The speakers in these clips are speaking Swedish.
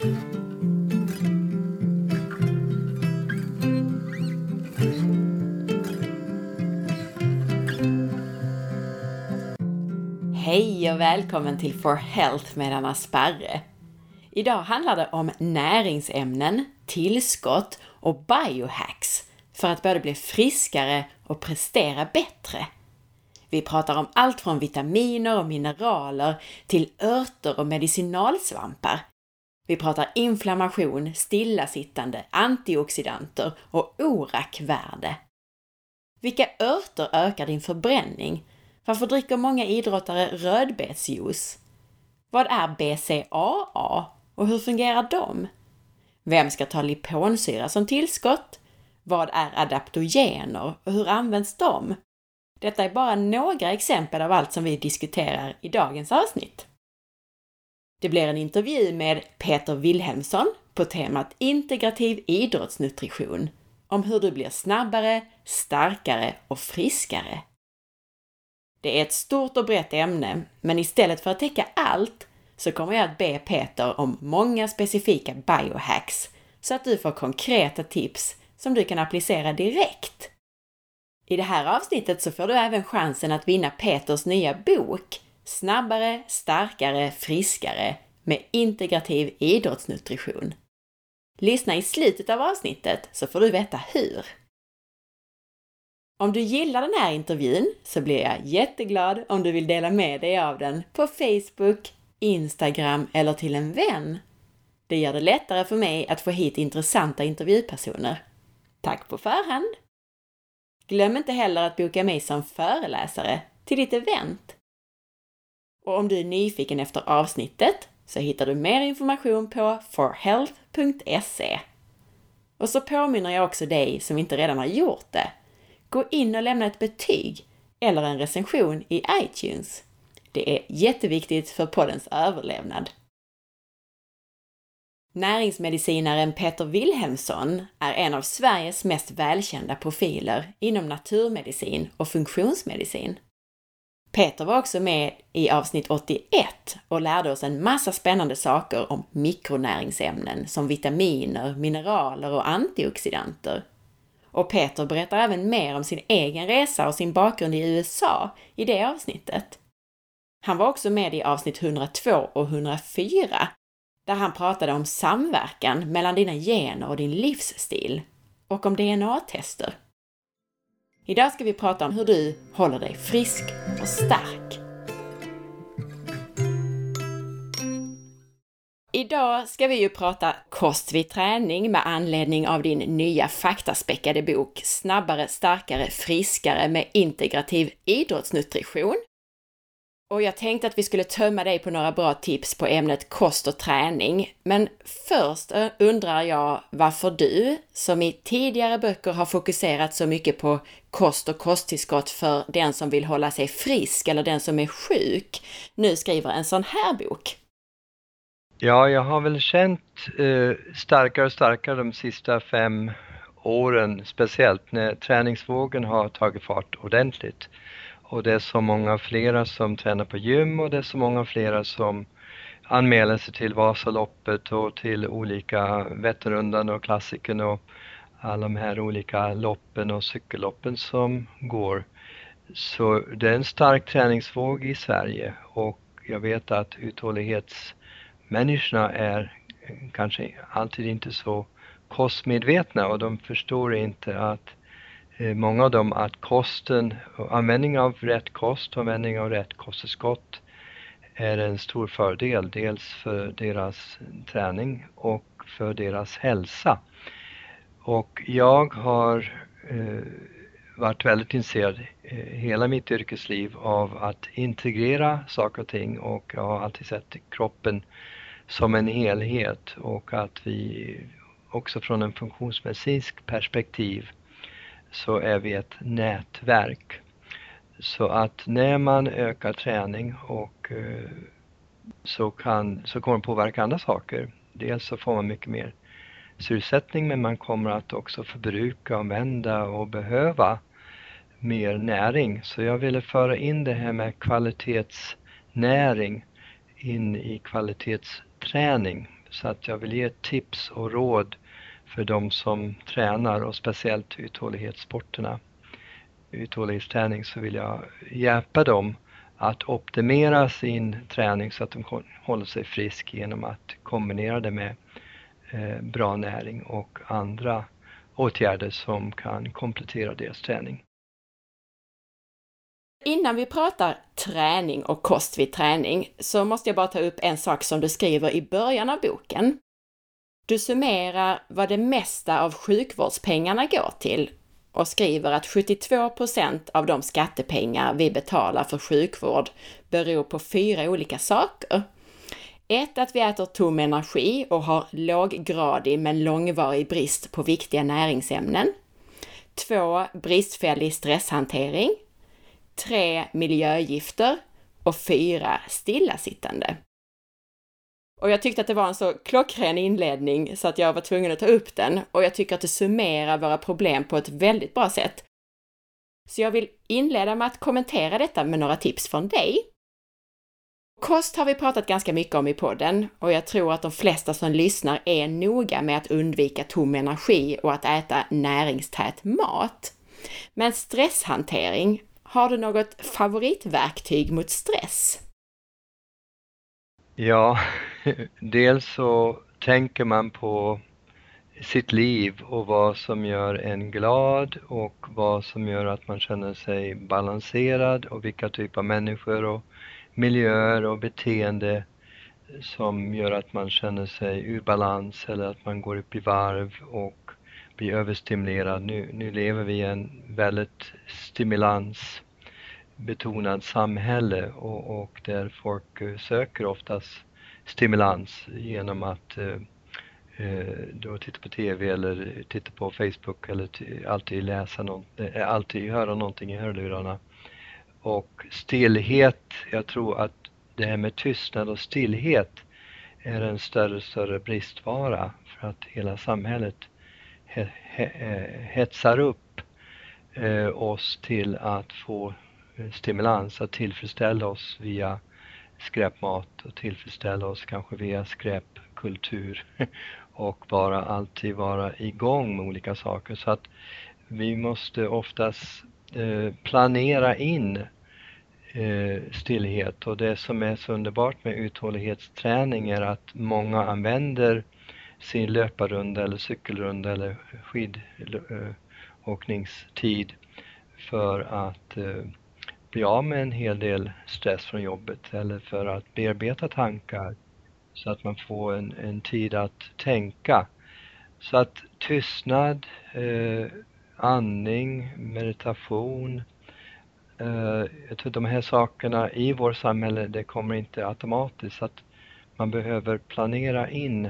Hej och välkommen till For Health med Anna Sparre. Idag handlar det om näringsämnen, tillskott och biohacks för att både bli friskare och prestera bättre. Vi pratar om allt från vitaminer och mineraler till örter och medicinalsvampar. Vi pratar inflammation, stillasittande, antioxidanter och ORAC-värde. Vilka örter ökar din förbränning? Varför dricker många idrottare rödbetsjuice? Vad är BCAA och hur fungerar de? Vem ska ta liponsyra som tillskott? Vad är adaptogener och hur används de? Detta är bara några exempel av allt som vi diskuterar i dagens avsnitt. Det blir en intervju med Peter Wilhelmsson på temat integrativ idrottsnutrition om hur du blir snabbare, starkare och friskare. Det är ett stort och brett ämne, men istället för att täcka allt så kommer jag att be Peter om många specifika biohacks så att du får konkreta tips som du kan applicera direkt. I det här avsnittet så får du även chansen att vinna Peters nya bok Snabbare, starkare, friskare med integrativ idrottsnutrition. Lyssna i slutet av avsnittet så får du veta hur. Om du gillar den här intervjun så blir jag jätteglad om du vill dela med dig av den på Facebook, Instagram eller till en vän. Det gör det lättare för mig att få hit intressanta intervjupersoner. Tack på förhand! Glöm inte heller att boka mig som föreläsare till ditt event. Och om du är nyfiken efter avsnittet så hittar du mer information på forhealth.se. Och så påminner jag också dig som inte redan har gjort det. Gå in och lämna ett betyg eller en recension i iTunes. Det är jätteviktigt för poddens överlevnad. Näringsmedicinaren Peter Wilhelmsson är en av Sveriges mest välkända profiler inom naturmedicin och funktionsmedicin. Peter var också med i avsnitt 81 och lärde oss en massa spännande saker om mikronäringsämnen som vitaminer, mineraler och antioxidanter. Och Peter berättar även mer om sin egen resa och sin bakgrund i USA i det avsnittet. Han var också med i avsnitt 102 och 104 där han pratade om samverkan mellan dina gener och din livsstil och om DNA-tester. Idag ska vi prata om hur du håller dig frisk och stark. Idag ska vi ju prata kost vid träning med anledning av din nya faktaspäckade bok Snabbare, starkare, friskare med integrativ idrottsnutrition och jag tänkte att vi skulle tömma dig på några bra tips på ämnet kost och träning. Men först eh, undrar jag varför du, som i tidigare böcker har fokuserat så mycket på kost och kosttillskott för den som vill hålla sig frisk eller den som är sjuk, nu skriver en sån här bok. Ja, jag har väl känt eh, starkare och starkare de sista fem åren, speciellt när träningsvågen har tagit fart ordentligt. Och det är så många flera som tränar på gym och det är så många flera som anmäler sig till Vasaloppet och till olika Vätternrundan och Klassikern och alla de här olika loppen och cykelloppen som går. Så det är en stark träningsvåg i Sverige och jag vet att uthållighetsmänniskorna är kanske alltid inte så kostmedvetna och de förstår inte att Eh, många av dem att kosten, användning av rätt kost och användning av rätt kosttillskott är en stor fördel, dels för deras träning och för deras hälsa. Och jag har eh, varit väldigt intresserad eh, hela mitt yrkesliv av att integrera saker och ting och jag har alltid sett kroppen som en helhet och att vi också från en funktionsmedicinsk perspektiv så är vi ett nätverk. Så att när man ökar träning och eh, så, kan, så kommer det påverka andra saker. Dels så får man mycket mer syresättning men man kommer att också förbruka, använda och behöva mer näring. Så jag ville föra in det här med kvalitetsnäring in i kvalitetsträning. Så att jag vill ge tips och råd för de som tränar och speciellt uthållighetssporterna. Uthållighetsträning så vill jag hjälpa dem att optimera sin träning så att de håller sig frisk genom att kombinera det med eh, bra näring och andra åtgärder som kan komplettera deras träning. Innan vi pratar träning och kost vid träning så måste jag bara ta upp en sak som du skriver i början av boken. Du summerar vad det mesta av sjukvårdspengarna går till och skriver att 72% av de skattepengar vi betalar för sjukvård beror på fyra olika saker. 1. Att vi äter tom energi och har låggradig men långvarig brist på viktiga näringsämnen. 2. Bristfällig stresshantering. 3. Miljögifter. Och 4. Stillasittande. Och jag tyckte att det var en så klockren inledning så att jag var tvungen att ta upp den och jag tycker att det summerar våra problem på ett väldigt bra sätt. Så jag vill inleda med att kommentera detta med några tips från dig. Kost har vi pratat ganska mycket om i podden och jag tror att de flesta som lyssnar är noga med att undvika tom energi och att äta näringstät mat. Men stresshantering, har du något favoritverktyg mot stress? Ja, dels så tänker man på sitt liv och vad som gör en glad och vad som gör att man känner sig balanserad och vilka typer av människor och miljöer och beteende som gör att man känner sig ur balans eller att man går upp i varv och blir överstimulerad. Nu, nu lever vi i en väldigt stimulansbetonad samhälle och, och där folk söker oftast stimulans genom att eh, eh då titta på TV eller titta på Facebook eller alltid läsa något, eh, alltid höra någonting i hörlurarna. Och stillhet, jag tror att det här med tystnad och stillhet är en större och större bristvara för att hela samhället he, he, eh, hetsar upp eh, oss till att få stimulans att tillfredsställa oss via skräpmat och tillfredsställa oss kanske via skräpkultur och bara alltid vara igång med olika saker. Så att vi måste oftast eh, planera in eh, stillhet och det som är så underbart med uthållighetsträning är att många använder sin löparrunda eller cykelrunda eller skidåkningstid för att eh, bli av med en hel del stress från jobbet eller för att bearbeta tankar så att man får en, en tid att tänka. Så att tystnad, eh, andning, meditation, eh, jag tror de här sakerna i vårt samhälle, det kommer inte automatiskt. Så att man behöver planera in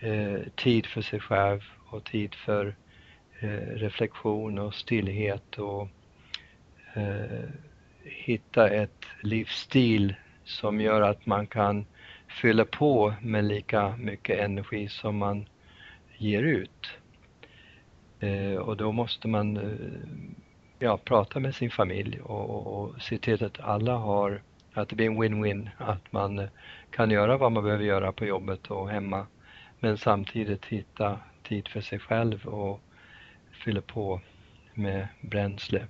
eh, tid för sig själv och tid för eh, reflektion och stillhet och eh, hitta ett livsstil som gör att man kan fylla på med lika mycket energi som man ger ut. Eh, och då måste man eh, ja, prata med sin familj och, och, och se till att alla har, att det blir en win-win, att man eh, kan göra vad man behöver göra på jobbet och hemma men samtidigt hitta tid för sig själv och fylla på med bränsle.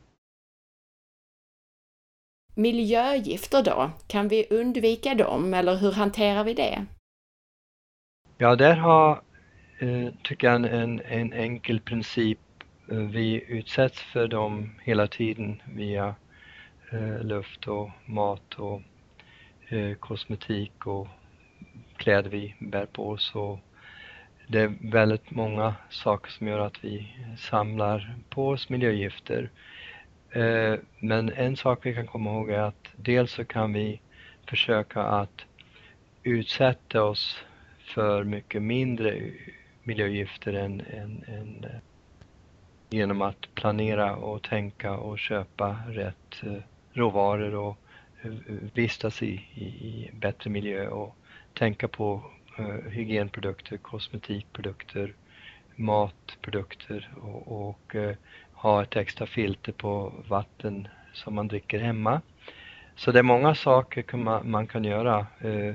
Miljögifter då, kan vi undvika dem eller hur hanterar vi det? Ja, där har, eh, tycker jag, en, en enkel princip. Eh, vi utsätts för dem hela tiden via eh, luft och mat och kosmetik och kläder vi bär på oss. Och det är väldigt många saker som gör att vi samlar på oss miljögifter. Eh, men en sak vi kan komma ihåg är att dels så kan vi försöka att utsätta oss för mycket mindre miljögifter än, än, än eh, genom att planera och tänka och köpa rätt eh, råvaror och vistas i, i, i bättre miljö och tänka på hygienprodukter, kosmetikprodukter, matprodukter och, och ha ett extra filter på vatten som man dricker hemma. Så det är många saker man kan göra eh,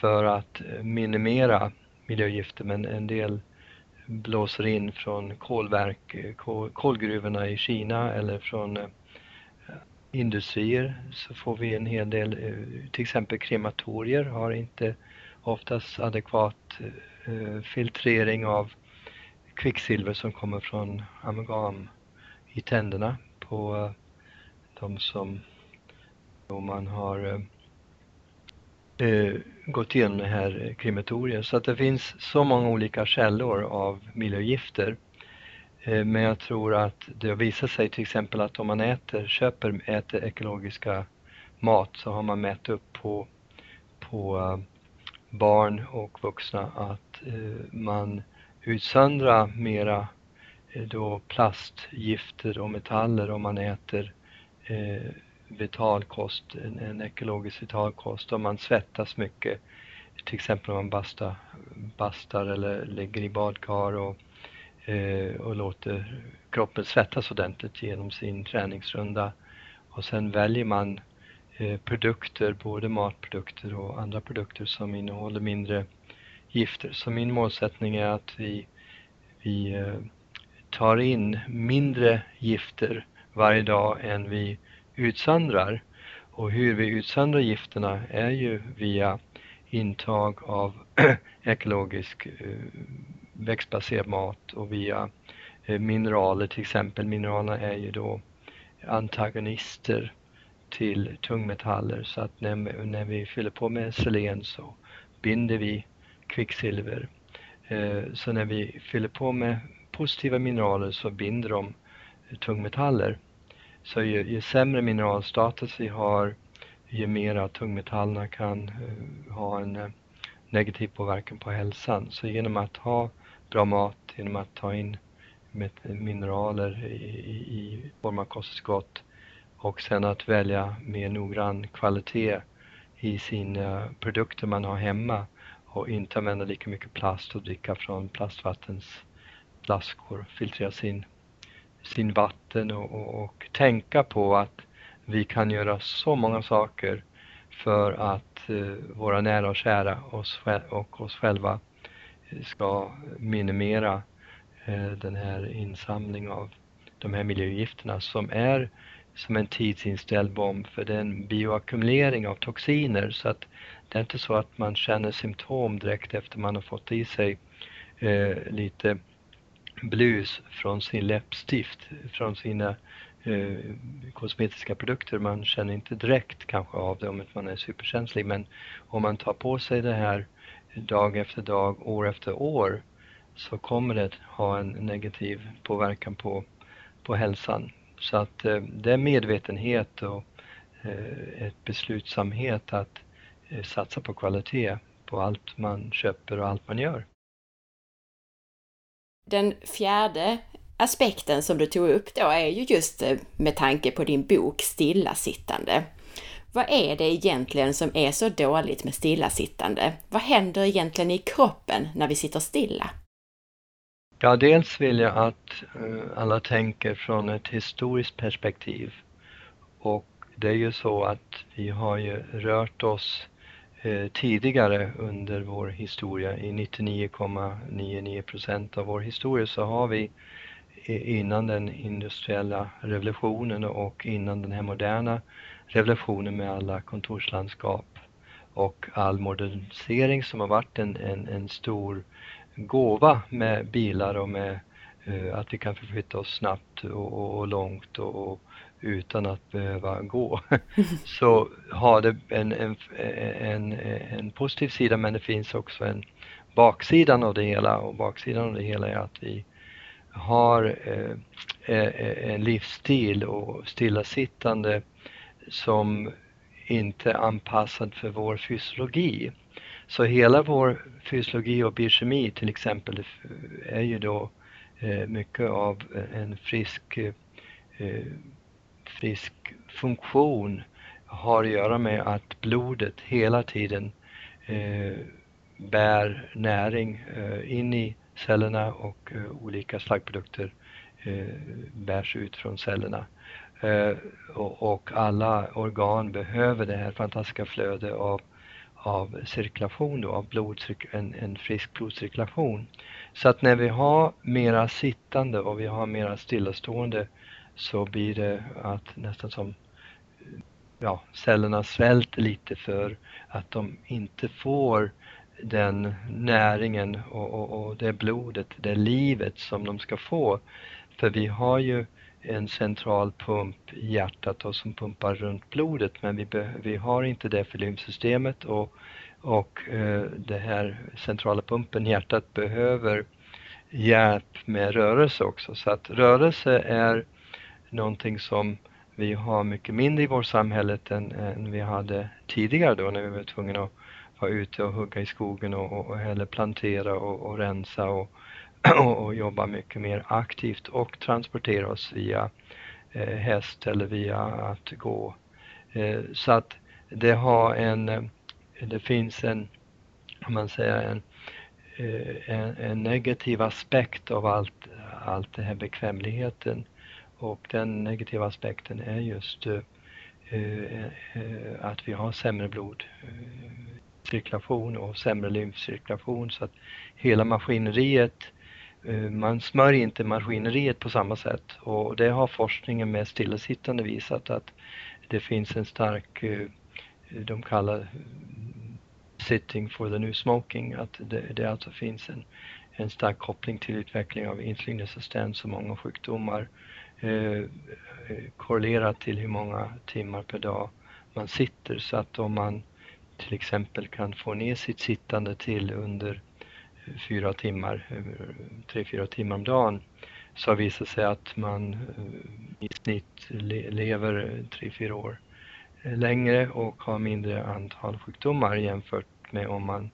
för att eh, minimera miljögifter. Men en del blåser in från kolverk, eh, kol, kolgruvorna i Kina eller från industrier. Så får vi en hel del, till exempel krematorier har inte oftast adekvat filtrering av kvicksilver som kommer från amalgam i tänderna på eh, de som man har eh, eh, gått igenom det här krematoriet. Så att det finns så många olika källor av miljögifter. Eh, men jag tror att det har visat sig till exempel att om man äter, köper, äter ekologiska mat så har man mätt upp på, på eh, barn och vuxna att eh, man utsöndrar mera Eh, då plastgifter och metaller om man äter eh, vital kost, en, en ekologisk vital kost. Om man svettas mycket, till exempel om man bastar, bastar eller ligger i badkar och, eh, och låter kroppen svettas ordentligt genom sin träningsrunda. Och sen väljer man eh, produkter, både matprodukter och andra produkter som innehåller mindre gifter. Så min målsättning är att vi, vi eh, tar in mindre gifter varje dag än vi utsöndrar. Och hur vi utsöndrar gifterna är ju via intag av ekologisk eh, växtbaserad mat och via eh, mineraler till exempel. Mineralerna är ju då antagonister till tungmetaller så att när, när vi fyller på med selen så binder vi kvicksilver. Eh, så när vi fyller på med positiva mineraler så binder de tungmetaller. Så ju, ju sämre mineralstatus vi har, ju mer tungmetallerna kan uh, ha en uh, negativ påverkan på hälsan. Så genom att ha bra mat, genom att ta in mineraler i, i, i form av kosttillskott och sen att välja mer noggrann kvalitet i sina eh, produkter man har hemma och inte använda lika mycket plast och dricka från plastvattens flaskor, filtrera sin sin vatten och, och, och, tänka på att vi kan göra så många saker för att eh, våra nära och kära oss, och oss själva eh, ska minimera eh, den här insamlingen av de här miljögifterna som är som en tidsinställd bomb för det är en bioackumulering av toxiner. Så att det är inte så att man känner symptom direkt efter man har fått i sig eh, lite blus från sin läppstift, från sina eh, kosmetiska produkter. Man känner inte direkt kanske av det om man är superkänslig men om man tar på sig det här dag efter dag, år efter år så kommer det ha en negativ påverkan på, på hälsan. Så att eh, det är medvetenhet och eh, ett beslutsamhet att eh, satsa på kvalitet på allt man köper och allt man gör. Den fjärde aspekten som du tog upp då är ju just eh, med tanke på din bok Stillasittande. Vad är det egentligen som är så dåligt med stillasittande? Vad händer egentligen i kroppen när vi sitter stilla? Ja, dels vill jag att eh, alla tänker från ett historiskt perspektiv. Och det är ju så att vi har ju rört oss Eh, tidigare under vår historia, i 99,99 procent av vår historia så har vi eh, innan den industriella revolutionen och innan den här moderna revolutionen med alla kontorslandskap och all modernisering som har varit en, en, en stor gåva med bilar och med uh, att vi kan förflytta oss snabbt och, och, och långt och, och utan att behöva gå. så har det en, en, en, en positiv sida men det finns också en baksidan av det hela och baksidan av det hela är att vi har eh, eh en livsstil och stillasittande som inte är anpassad för vår fysiologi. Så hela vår fysiologi och biokemi till exempel är ju då eh, mycket av en frisk eh, frisk funktion har att göra med att blodet hela tiden eh, bär näring eh, in i cellerna och eh, olika slaggprodukter eh, bärs ut från cellerna. Eh, och, och, alla organ behöver det här fantastiska flödet av, av cirkulation då, av blodcirk en, en frisk blodcirkulation. Så att när vi har mera sittande och vi har mera stillastående så blir det att nästan som ja, cellerna svälter lite för att de inte får den näringen och, och, och det blodet, det livet som de ska få. För vi har ju en central pump i hjärtat och som pumpar runt blodet men vi, vi har inte det för lymfsystemet och, och eh, den här centrala pumpen i hjärtat behöver hjälp med rörelse också. Så att rörelse är någonting som vi har mycket mindre i vårt samhälle än, än vi hade tidigare då när vi var tvungna att vara ute och hugga i skogen och, och, eller plantera och, och rensa och, och, jobba mycket mer aktivt och transportera oss via eh, häst eller via att gå. Eh, så att det har en, eh, det finns en, om man säger en, eh, en, en, negativ aspekt av allt, allt det här bekvämligheten och den negativa aspekten är just eh, eh, att vi har sämre blodcirkulation och sämre lymfcirkulation. Så att hela maskineriet eh, man smörjer inte maskineriet på samma sätt. Och det har forskningen med stillasittande visat att det finns en stark, de kallar sitting for the new smoking, att det, det alltså finns en, en stark koppling till utveckling av insulinresistens och många sjukdomar. Eh, eh, korrelerat till hur många timmar per dag man sitter. Så att om man till exempel kan få ner sitt sittande till under eh, fyra timmar, eh, tre, fyra timmar om dagen så har visat sig att man i snitt lever tre, fyra år längre och har mindre antal sjukdomar jämfört med om man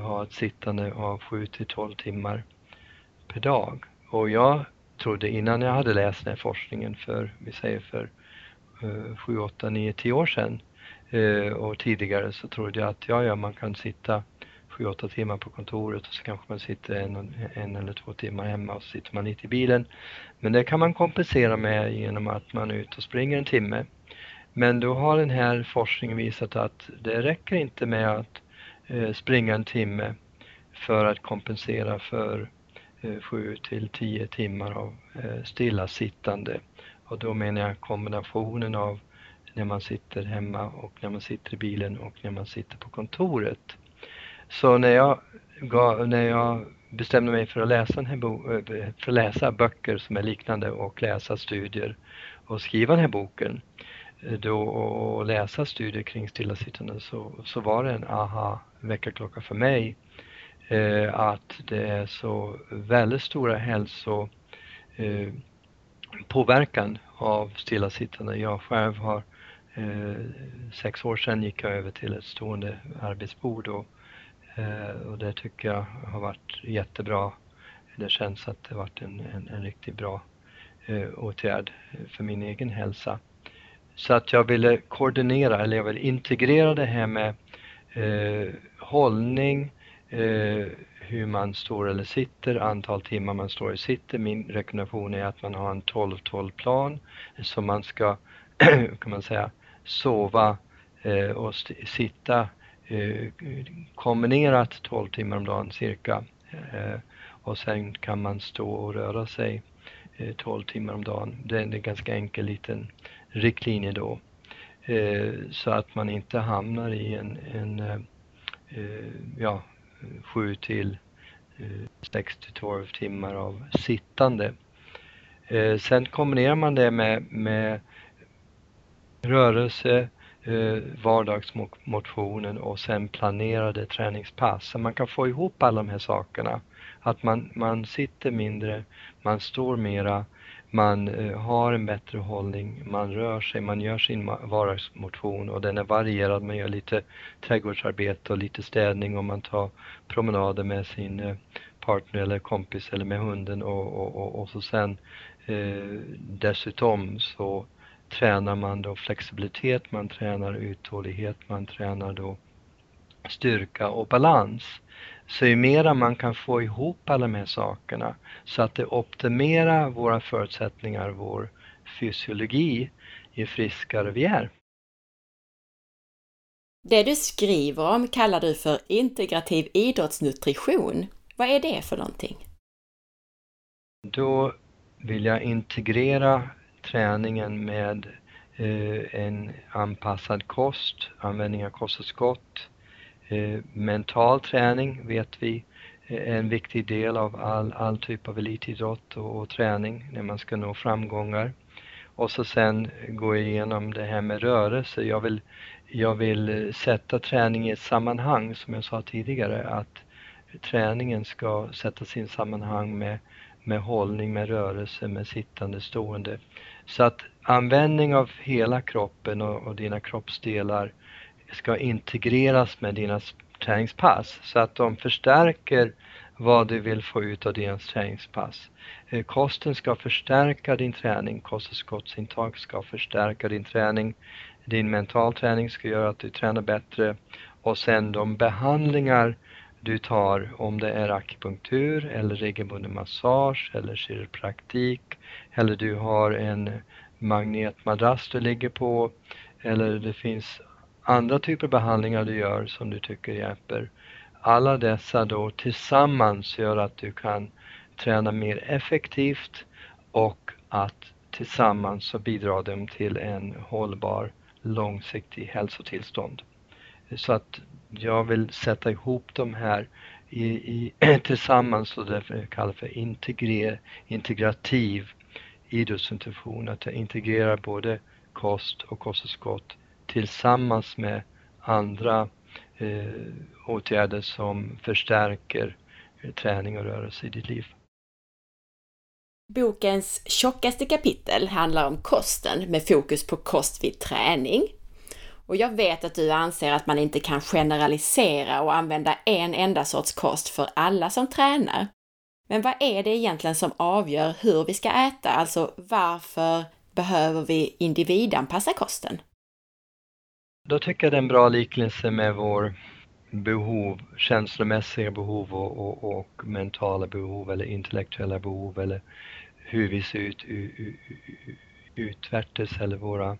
har ett sittande av 7 till 12 timmar per dag. Och jag trodde innan jag hade läst den här forskningen för, vi säger för 7, 8, 9, 10 år sedan eh, och tidigare så trodde jag att ja, ja, man kan sitta 7-8 timmar på kontoret och så kanske man sitter en, en eller två timmar hemma och så sitter man lite i bilen. Men det kan man kompensera med genom att man är ute och springer en timme. Men då har den här forskningen visat att det räcker inte med att eh, springa en timme för att kompensera för Eh, 7 till 10 timmar av eh, stillasittande. Och då menar jag kombinationen av när man sitter hemma och när man sitter i bilen och när man sitter på kontoret. Så när jag, när jag bestämde mig för att läsa, den här bo, eh, för att läsa böcker som är liknande och läsa studier och skriva den här boken då, och läsa studier kring stillasittande så, så var det en aha väckarklocka för mig eh, Eh, att det är så väldigt stora hälsopåverkan eh, av stillasittande. Jag själv har eh, sex år sedan gick jag över till ett stående arbetsbord och, eh, och det tycker jag har varit jättebra. Det känns att det varit en, en, en riktigt bra eh, åtgärd för min egen hälsa. Så att jag ville koordinera eller jag vill integrera det här med eh, hållning, eh, hur man står eller sitter, antal timmar man står och sitter. Min rekommendation är att man har en 12-12 plan som man ska, kan man säga, sova eh, och sitta eh, kombinerat 12 timmar om dagen cirka. Eh, och sen kan man stå och röra sig eh, 12 timmar om dagen. Det är en ganska enkel liten riktlinje då. Eh, så att man inte hamnar i en, en eh, eh, ja, 7 till eh, 6 till 12 timmar av sittande. Eh, sen kombinerar man det med, med rörelse, eh, vardagsmotionen och sen planerade träningspass. Så man kan få ihop alla de här sakerna. Att man, man sitter mindre, man står mera, man eh, har en bättre hållning, man rör sig, man gör sin vardagsmotion och den är varierad. Man gör lite trädgårdsarbete och lite städning och man tar promenader med sin eh, partner eller kompis eller med hunden och, och, och, och så sen eh, dessutom så tränar man då flexibilitet, man tränar uthållighet, man tränar då styrka och balans. Så ju mera man kan få ihop alla de här sakerna så att det optimerar våra förutsättningar, vår fysiologi, ju friskare vi är. Det du skriver om kallar du för integrativ idrottsnutrition. Vad är det för någonting? Då vill jag integrera träningen med eh, en anpassad kost, användning av kosttillskott. Eh, mental träning vet vi eh, är en viktig del av all, all typ av elitidrott och, och träning när man ska nå framgångar. Och så sen gå igenom det här med rörelse. Jag vill, jag vill eh, sätta träning i ett sammanhang som jag sa tidigare att träningen ska sättas i ett sammanhang med, med hållning, med rörelse, med sittande, stående. Så att användning av hela kroppen och, och dina kroppsdelar ska integreras med dina träningspass så att de förstärker vad du vill få ut av dina träningspass. Eh, kosten ska förstärka din träning, kosttillskottsintag ska förstärka din träning. Din mental träning ska göra att du tränar bättre och sen de behandlingar du tar, om det är akupunktur eller regelbunden massage eller kiropraktik eller du har en magnetmadrass du ligger på eller det finns andra typer av behandlingar du gör som du tycker hjälper. Alla dessa då tillsammans gör att du kan träna mer effektivt och att tillsammans så bidrar de till en hållbar långsiktig hälsotillstånd. Så att jag vill sätta ihop de här i, i, tillsammans och därför jag kallar för integrer, integrativ idrottsinstitution. Att jag integrerar både kost och kosttillskott tillsammans med andra eh, åtgärder som förstärker eh, träning och rörelse i ditt liv. Bokens tjockaste kapitel handlar om kosten med fokus på kost vid träning. Och jag vet att du anser att man inte kan generalisera och använda en enda sorts kost för alla som tränar. Men vad är det egentligen som avgör hur vi ska äta? Alltså varför behöver vi individanpassa kosten? Då tycker jag det är en bra liknelse med vår behov, känslomässiga behov och, och, och mentala behov eller intellektuella behov eller hur vi ser ut utvärtes eller våra,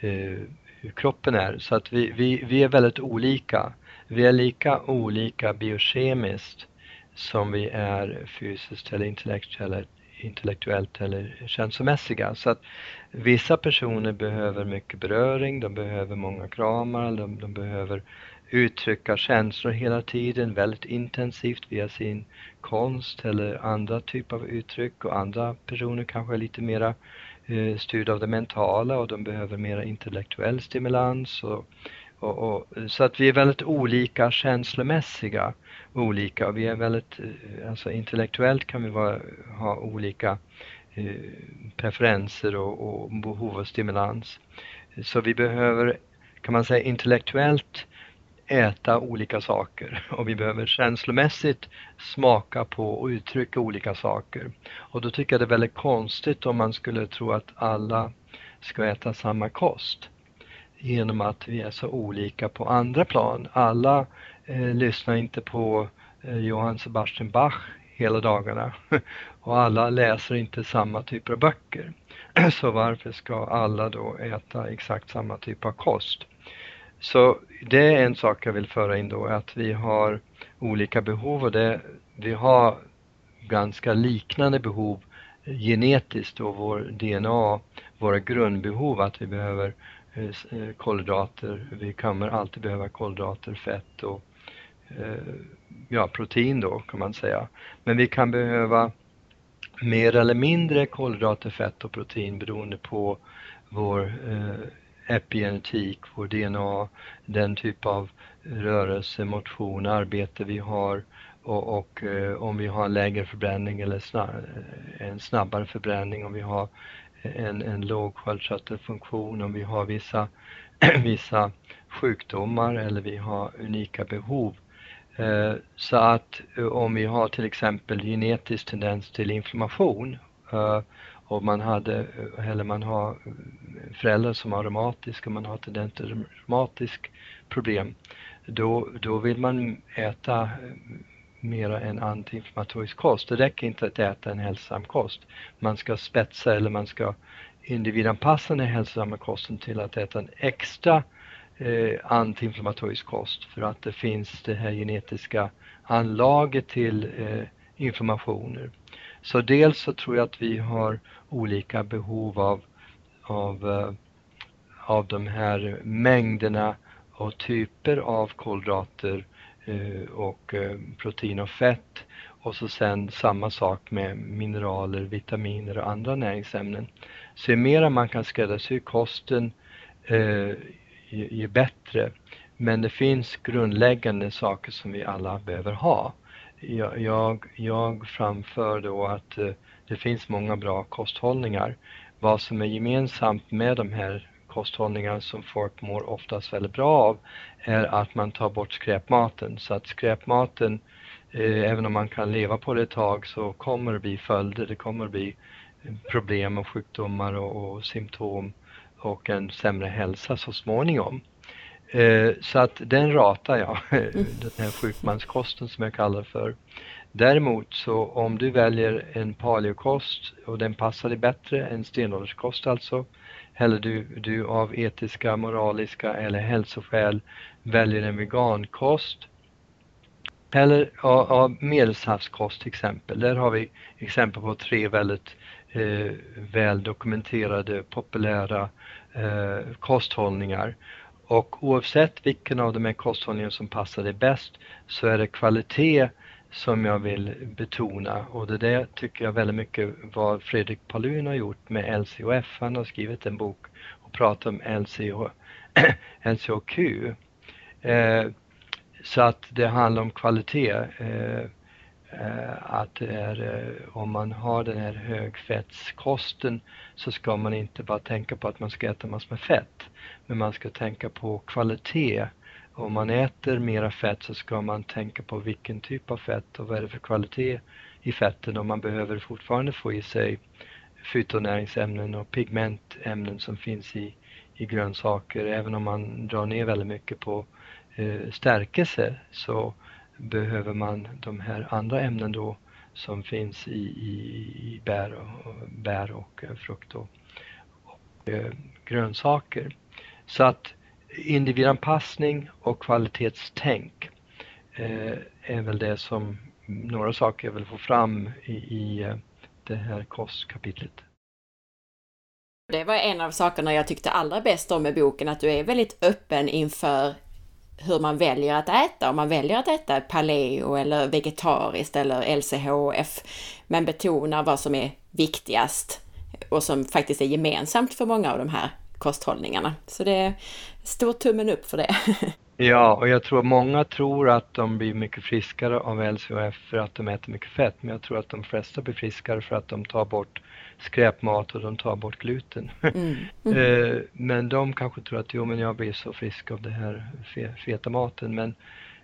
eh, hur kroppen är. Så att vi, vi, vi är väldigt olika. Vi är lika olika biokemiskt som vi är fysiskt eller intellektuellt, intellektuellt eller känslomässiga. Så att vissa personer behöver mycket beröring, de behöver många kramar, de, de behöver uttrycka känslor hela tiden väldigt intensivt via sin konst eller andra typer av uttryck och andra personer kanske är lite mera eh, av det mentala och de behöver mera intellektuell stimulans. Och, och, och, så att vi är väldigt olika känslomässiga olika och vi är väldigt, eh, alltså intellektuellt kan vi vara, ha olika eh, preferenser och, och behov av stimulans. Så vi behöver, kan man säga intellektuellt äta olika saker och vi behöver känslomässigt smaka på och uttrycka olika saker. Och då tycker jag det är väldigt konstigt om man skulle tro att alla ska äta samma kost genom att vi är så olika på andra plan. Alla eh, lyssnar inte på eh, Johann Sebastian Bach hela dagarna och alla läser inte samma typer av böcker. Så varför ska alla då äta exakt samma typ av kost? Så det är en sak jag vill föra in då, att vi har olika behov och det, vi har ganska liknande behov eh, genetiskt och vår DNA, våra grundbehov att vi behöver Eh, eh, kolhydrater, vi kommer alltid behöva kolhydrater, fett och eh, ja, protein då kan man säga. Men vi kan behöva mer eller mindre kolhydrater, fett och protein beroende på vår epigenetik, vår DNA, den typ av rörelse, motion, arbete vi har och, och eh, om vi har en lägre förbränning eller snar, en snabbare förbränning, om vi har en, en låg sköldkörtelfunktion, om vi har vissa, vissa sjukdomar eller vi har unika behov. Eh, så att eh, om vi har till exempel genetisk tendens till inflammation eh, och man hade, eh, eller man har eh, föräldrar som har reumatiska, man har tendens till reumatisk problem, då, då vill man äta mera en antiinflammatorisk kost. Det räcker inte att äta en hälsosam kost. Man ska spetsa eller man ska individanpassa den hälsosamma kosten till att äta en extra eh, antiinflammatorisk kost för att det finns det här genetiska anlaget till eh, inflammationer. Så dels så tror jag att vi har olika behov av, av, eh, av de här mängderna och typer av kolhydrater eh, Eh, och eh, protein och fett och så sen samma sak med mineraler, vitaminer och andra näringsämnen. Så ju mera man kan skräddarsy kosten eh, ju, ju bättre. Men det finns grundläggande saker som vi alla behöver ha. Jag, jag, jag framför då att eh, det finns många bra kosthållningar. Vad som är gemensamt med de här kosthållningar som folk mår oftast väldigt bra av är att man tar bort skräpmaten. Så att skräpmaten, eh, även om man kan leva på det ett tag, så kommer det bli följder. Det kommer bli problem och sjukdomar och, och symptom och en sämre hälsa så småningom. Eh, så att den ratar jag, den här sjukmanskosten som jag kallar för. Däremot så om du väljer en paleokost och den passar dig bättre, en stenålderskost alltså, eller du, du av etiska, moraliska eller hälsoskäl väljer en vegankost, eller av, av medelhavskost till exempel. Där har vi exempel på tre väldigt eh, väl dokumenterade populära eh, kosthållningar. Och oavsett vilken av de här kosthållningarna som passar dig bäst så är det kvalitet som jag vill betona och det där tycker jag väldigt mycket vad Fredrik Palun har gjort med LCHF. Han har skrivit en bok och pratat om LCH, LCHQ. Eh, så att det handlar om kvalitet. Eh, Eh, att det är, eh, om man har den här högfettskosten så ska man inte bara tänka på att man ska äta massor med fett, men man ska tänka på kvalitet. Om man äter mera fett så ska man tänka på vilken typ av fett och vad är det för kvalitet i fetten och man behöver fortfarande få i sig fytonäringsämnen och pigmentämnen som finns i, i grönsaker. Även om man drar ner väldigt mycket på eh, stärkelse så behöver man de här andra ämnen då som finns i, i, i bär, och, bär och eh, frukt och, och eh, grönsaker. Så att individanpassning och kvalitetstänk eh, är väl det som några saker jag vill få fram i, i eh, det här kostkapitlet. Det var en av sakerna jag tyckte allra bäst om med boken, att du är väldigt öppen inför hur man väljer att äta, om man väljer att äta paleo eller vegetariskt eller LCHF, men betonar vad som är viktigast och som faktiskt är gemensamt för många av de här kosthållningarna. Så det är stor tummen upp för det. Ja, och jag tror många tror att de blir mycket friskare av LCHF för att de äter mycket fett, men jag tror att de flesta blir friskare för att de tar bort skräpmat och de tar bort gluten. Mm. Mm. Eh, men de kanske tror att jo men jag blir så frisk av den här feta maten men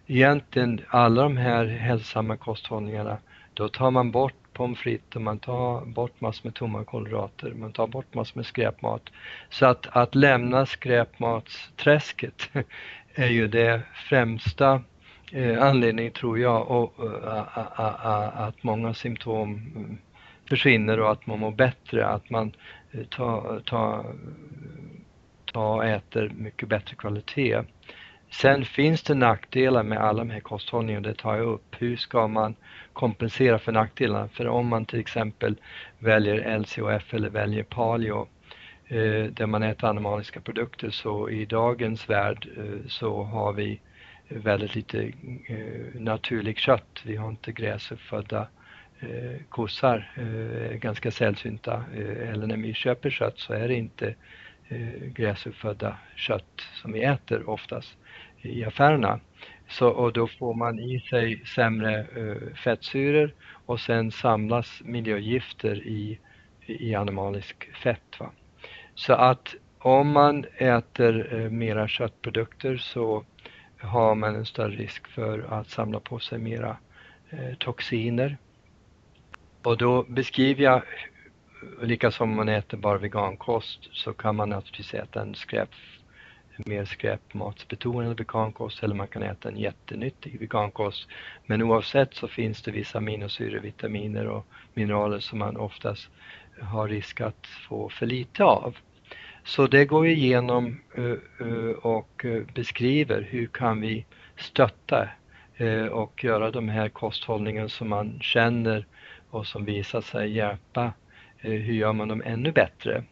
egentligen alla de här hälsosamma kosthållningarna då tar man bort pommes frites och man tar bort massor med tomma kolhydrater, man tar bort massor med skräpmat. Så att, att lämna skräpmatsträsket är ju det främsta eh, anledningen tror jag och, uh, uh, uh, att många symptom mm, försvinner och att man mår bättre, att man eh, tar, tar, tar och äter mycket bättre kvalitet. Sen finns det nackdelar med alla de här kosthållningarna, det tar jag upp. Hur ska man kompensera för nackdelarna? För om man till exempel väljer LCHF eller väljer paleo eh, där man äter animaliska produkter så i dagens värld eh, så har vi väldigt lite eh, naturligt kött. Vi har inte gräsuppfödda eh, kossar eh, ganska sällsynta. Eh, eller när vi köper kött så är det inte eh, gräsuppfödda kött som vi äter oftast i affärerna. Så, och då får man i sig sämre eh, fettsyror och sen samlas miljögifter i, i animalisk fett. Va? Så att om man äter eh, mera köttprodukter så har man en större risk för att samla på sig mera eh, toxiner och då beskriver jag, eh, lika som man äter bara vegankost, så kan man naturligtvis äta en skräp, mer skräpmatsbetonad vegankost eller man kan äta en jättenyttig vegankost. Men oavsett så finns det vissa aminosyror, vitaminer och mineraler som man oftast har risk att få för lite av. Så det går vi igenom eh, eh, och eh, beskriver hur kan vi stötta och göra de här kosthållningarna som man känner och som visar sig hjälpa. Hur gör man dem ännu bättre?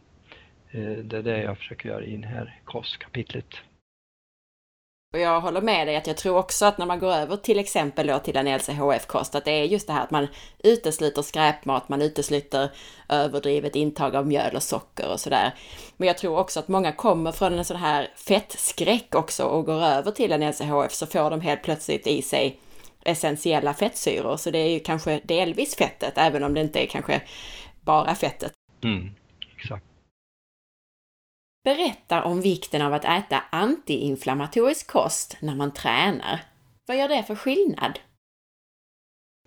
Det är det jag försöker göra i det här kostkapitlet. Och jag håller med dig att jag tror också att när man går över till exempel då till en LCHF-kost, att det är just det här att man utesluter skräpmat, man utesluter överdrivet intag av mjöl och socker och sådär. Men jag tror också att många kommer från en sån här fettskräck också och går över till en LCHF så får de helt plötsligt i sig essentiella fettsyror. Så det är ju kanske delvis fettet, även om det inte är kanske bara fettet. Mm, exakt berättar om vikten av att äta antiinflammatorisk kost när man tränar. Vad gör det för skillnad?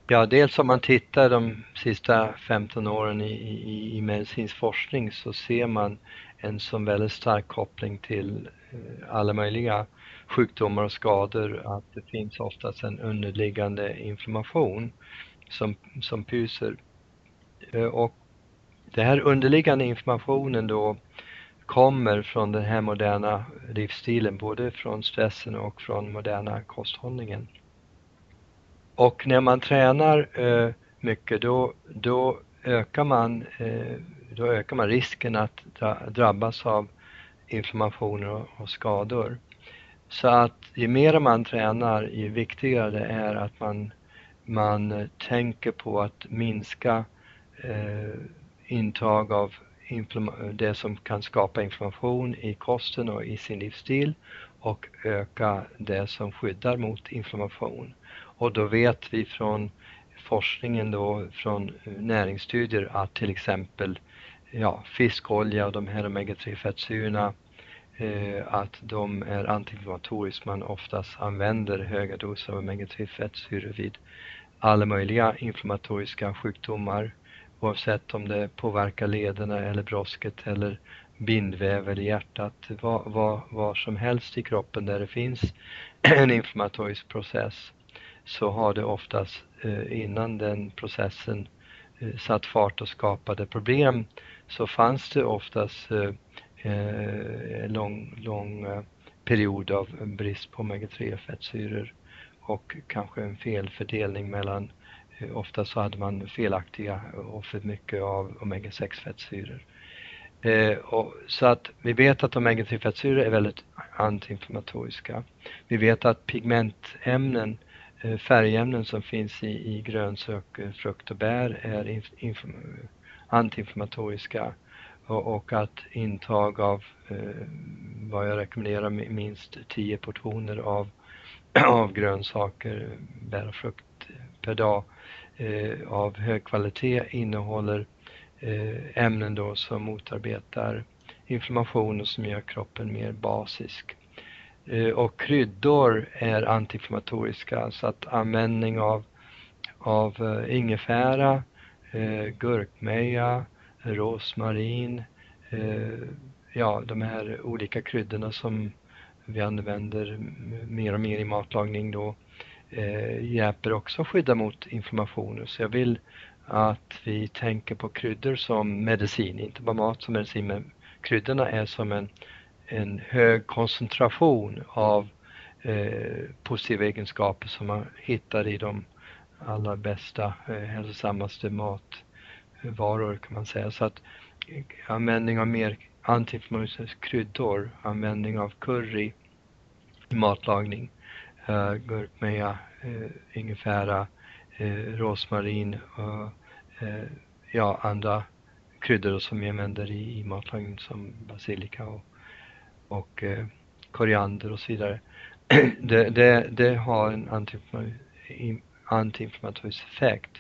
Ja, dels om man tittar de sista 15 åren i, i, i medicinsk forskning så ser man en sån väldigt stark koppling till eh, alla möjliga sjukdomar och skador att det finns oftast en underliggande inflammation som, som pyser. Eh, och den här underliggande inflammationen då kommer från den här moderna livsstilen, både från stressen och från moderna kosthållningen. Och när man tränar eh, mycket då, då, ökar man, eh, då ökar man risken att drabbas av inflammationer och, och skador. Så att ju mer man tränar, ju viktigare det är att man, man tänker på att minska eh, intag av det som kan skapa inflammation i kosten och i sin livsstil och öka det som skyddar mot inflammation. Och då vet vi från forskningen då från eh, näringsstudier att till exempel ja, fiskolja och de här omega-3 fettsyrorna eh, att de är antiinflammatoriskt. Man oftast använder höga doser av omega-3 fettsyror vid alla möjliga inflammatoriska sjukdomar oavsett om det påverkar lederna eller brosket eller bindväv eller hjärtat, var, var, var som helst i kroppen där det finns en inflammatorisk process så har det oftast eh, innan den processen eh, satt fart och skapade problem så fanns det oftast en lång, lång period av brist på omega-3 fettsyror och kanske en felfördelning mellan Ofta så hade man felaktiga och för mycket av omega-6 fettsyror. Eh, och, så att vi vet att omega-3 fettsyror är väldigt antiinflammatoriska. Vi vet att pigmentämnen, eh, färgämnen som finns i, i grönsök, eh, frukt och bär är antiinflammatoriska och, och, att intag av eh, vad jag rekommenderar minst 10 portioner av, av grönsaker, bär och frukt per dag eh, av hög kvalitet innehåller eh, ämnen då som motarbetar inflammation och som gör kroppen mer basisk. Eh, och kryddor är antiinflammatoriska så att användning av, av eh, ingefära, eh, gurkmeja, rosmarin, eh, ja de här olika kryddorna som vi använder mer och mer i matlagning då eh, hjälper också att skydda mot inflammationer. Så jag vill att vi tänker på kryddor som medicin, inte bara mat som medicin, men kryddorna är som en, en hög koncentration av eh, positiva egenskaper som man hittar i de allra bästa, eh, hälsosammaste matvaror kan man säga. Så att eh, användning av mer antiinflammatoriska kryddor, användning av curry i matlagning uh, gurkmeja, eh, ingefära, eh, rosmarin och eh, ja, andra kryddor som vi använder i, i matlagning som basilika och, och koriander och så vidare. det, det, det har en antiinflammatorisk effekt.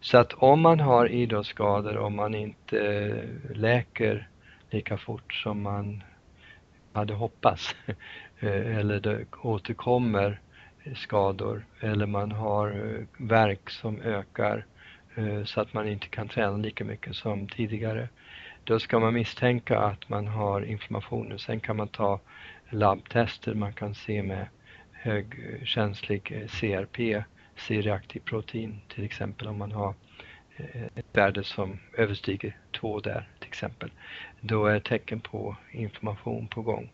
Så att om man har idrottsskador och man inte läker lika fort som man hade hoppats Eh, eller det återkommer skador eller man har eh, verk som ökar eh, så att man inte kan träna lika mycket som tidigare. Då ska man misstänka att man har inflammation. Sen kan man ta labbtester, man kan se med högkänslig CRP, C-reaktiv protein till exempel om man har ett värde som överstiger 2 där till exempel, då är tecken på inflammation på gång.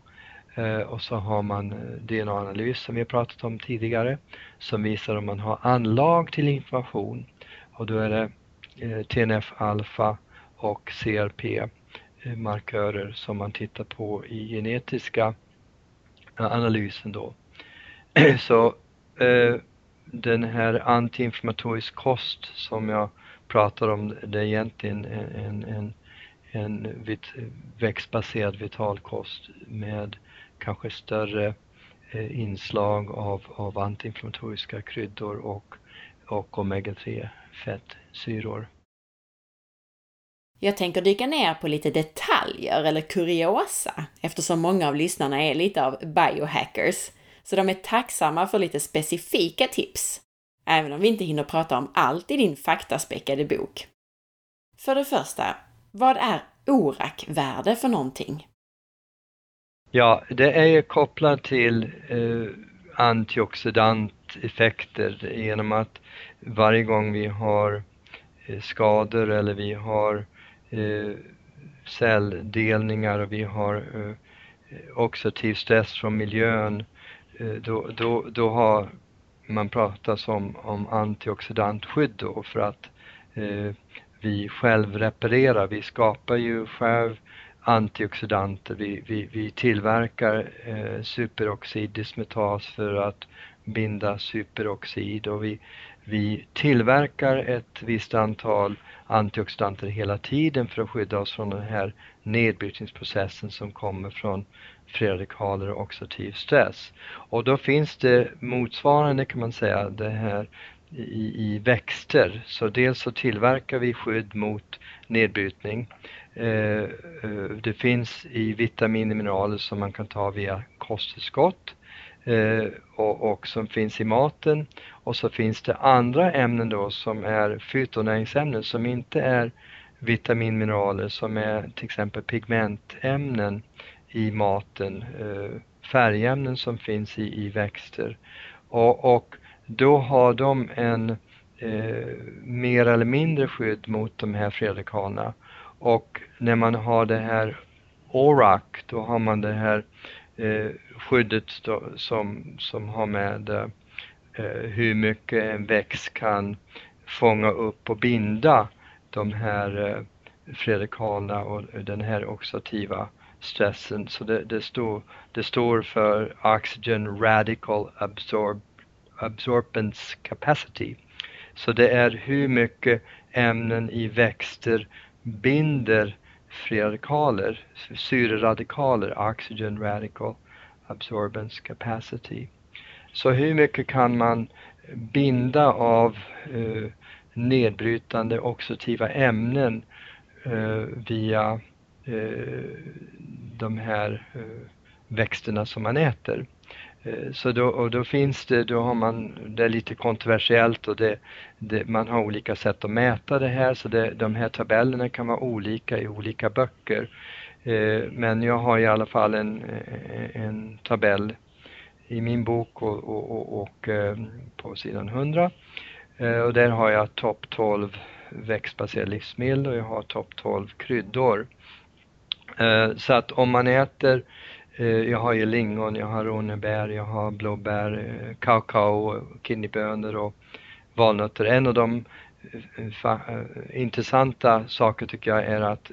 Eh, och så har man eh, DNA-analys som vi har pratat om tidigare som visar om man har anlag till information. och då är det eh, TNF-alfa och CRP-markörer som man tittar på i genetiska analysen då. Så den här antiinflammatorisk kost som jag pratar om, det är egentligen en, en, en en växtbaserad vital kost med kanske större eh, inslag av, av antiinflammatoriska kryddor och, och omega-3 fettsyror. Jag tänker dyka ner på lite detaljer eller kuriosa eftersom många av lyssnarna är lite av biohackers. Så de är tacksamma för lite specifika tips. Även om vi inte hinner prata om allt i din faktaspäckade bok. För det första, vad är ORAC-värde för någonting? Ja, det är ju kopplat till eh, antioxidanteffekter genom att varje gång vi har eh, skador eller vi har eh, celldelningar och vi har eh, oxidativ stress från miljön, eh, då, då, då har man pratat om, om antioxidantskydd då för att eh, vi självreparerar, vi skapar ju själv antioxidanter. Vi, vi, vi tillverkar eh, superoxiddismutas för att binda superoxid och vi, vi tillverkar ett visst antal antioxidanter hela tiden för att skydda oss från den här nedbrytningsprocessen som kommer från fria radikaler och oxidativ stress. Och då finns det motsvarande kan man säga det här i, i växter. Så dels så tillverkar vi skydd mot nedbrytning eh, Eh, eh, det finns i vitaminer och mineraler som man kan ta via kosttillskott eh, och, och, som finns i maten. Och så finns det andra ämnen då som är fytonäringsämnen som inte är vitaminmineraler som är till exempel pigmentämnen i maten, färgämnen som finns i, i växter. Och, och då har de en eh, mer eller mindre skydd mot de här fredrikanerna. Och när man har det här ORAC, då har man det här eh, skyddet då, som, som har med eh, hur mycket en växt kan fånga upp och binda de här eh, fredrikalerna och den här oxidativa stressen. Så det, det, står, det står för Oxygen Radical Absorb, Absorbance Capacity. Så det är hur mycket ämnen i växter binder fria radikaler, syreradikaler, oxygen radical absorbance capacity. Så hur mycket kan man binda av eh, nedbrytande oxidativa ämnen eh, via eh, de här eh, växterna som man äter? Eh, så då, och då finns det, då har man, det är lite kontroversiellt och det, det, man har olika sätt att mäta det här så det, de här tabellerna kan vara olika i olika böcker. Eh, men jag har i alla fall en, eh, en tabell i min bok och, och, och, och på sidan 100. Och där har jag topp 12 växtbaserade livsmedel och jag har topp 12 kryddor. Så att om man äter Eh, Eh, jag har ju lingon, jag har ronebär, jag har blåbär, eh, kakao, kidneybönor och valnötter. En av de eh, intressanta saker tycker jag är att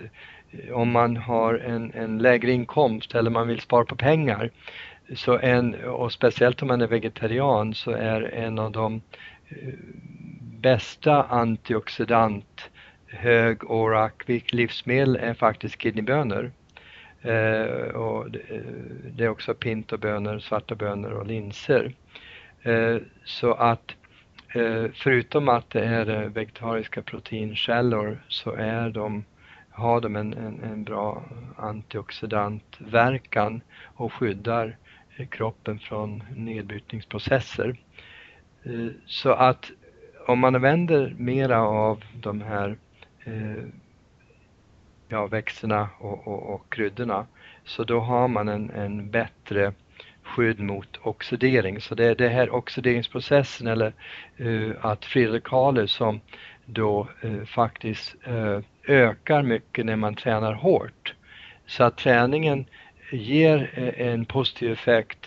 om man har en, en lägre inkomst eller man vill spara på pengar så en, och speciellt om man är vegetarian så är en av de bästa antioxidant hög ORAC livsmedel är faktiskt kidneybönor. Eh, och det, det, är också pintobönor, svarta bönor och linser. Eh, så att eh, förutom att det är eh, vegetariska proteinkällor så är de, har de en, en, en bra antioxidantverkan och skyddar eh, kroppen från nedbrytningsprocesser. Eh, så att om man använder mera av de här eh, ja, växterna och, och, och kryddorna. Så då har man en, en bättre skydd mot oxidering. Så det är det här oxideringsprocessen eller uh, att fria radikaler som då uh, faktiskt uh, ökar mycket när man tränar hårt. Så att träningen ger en positiv effekt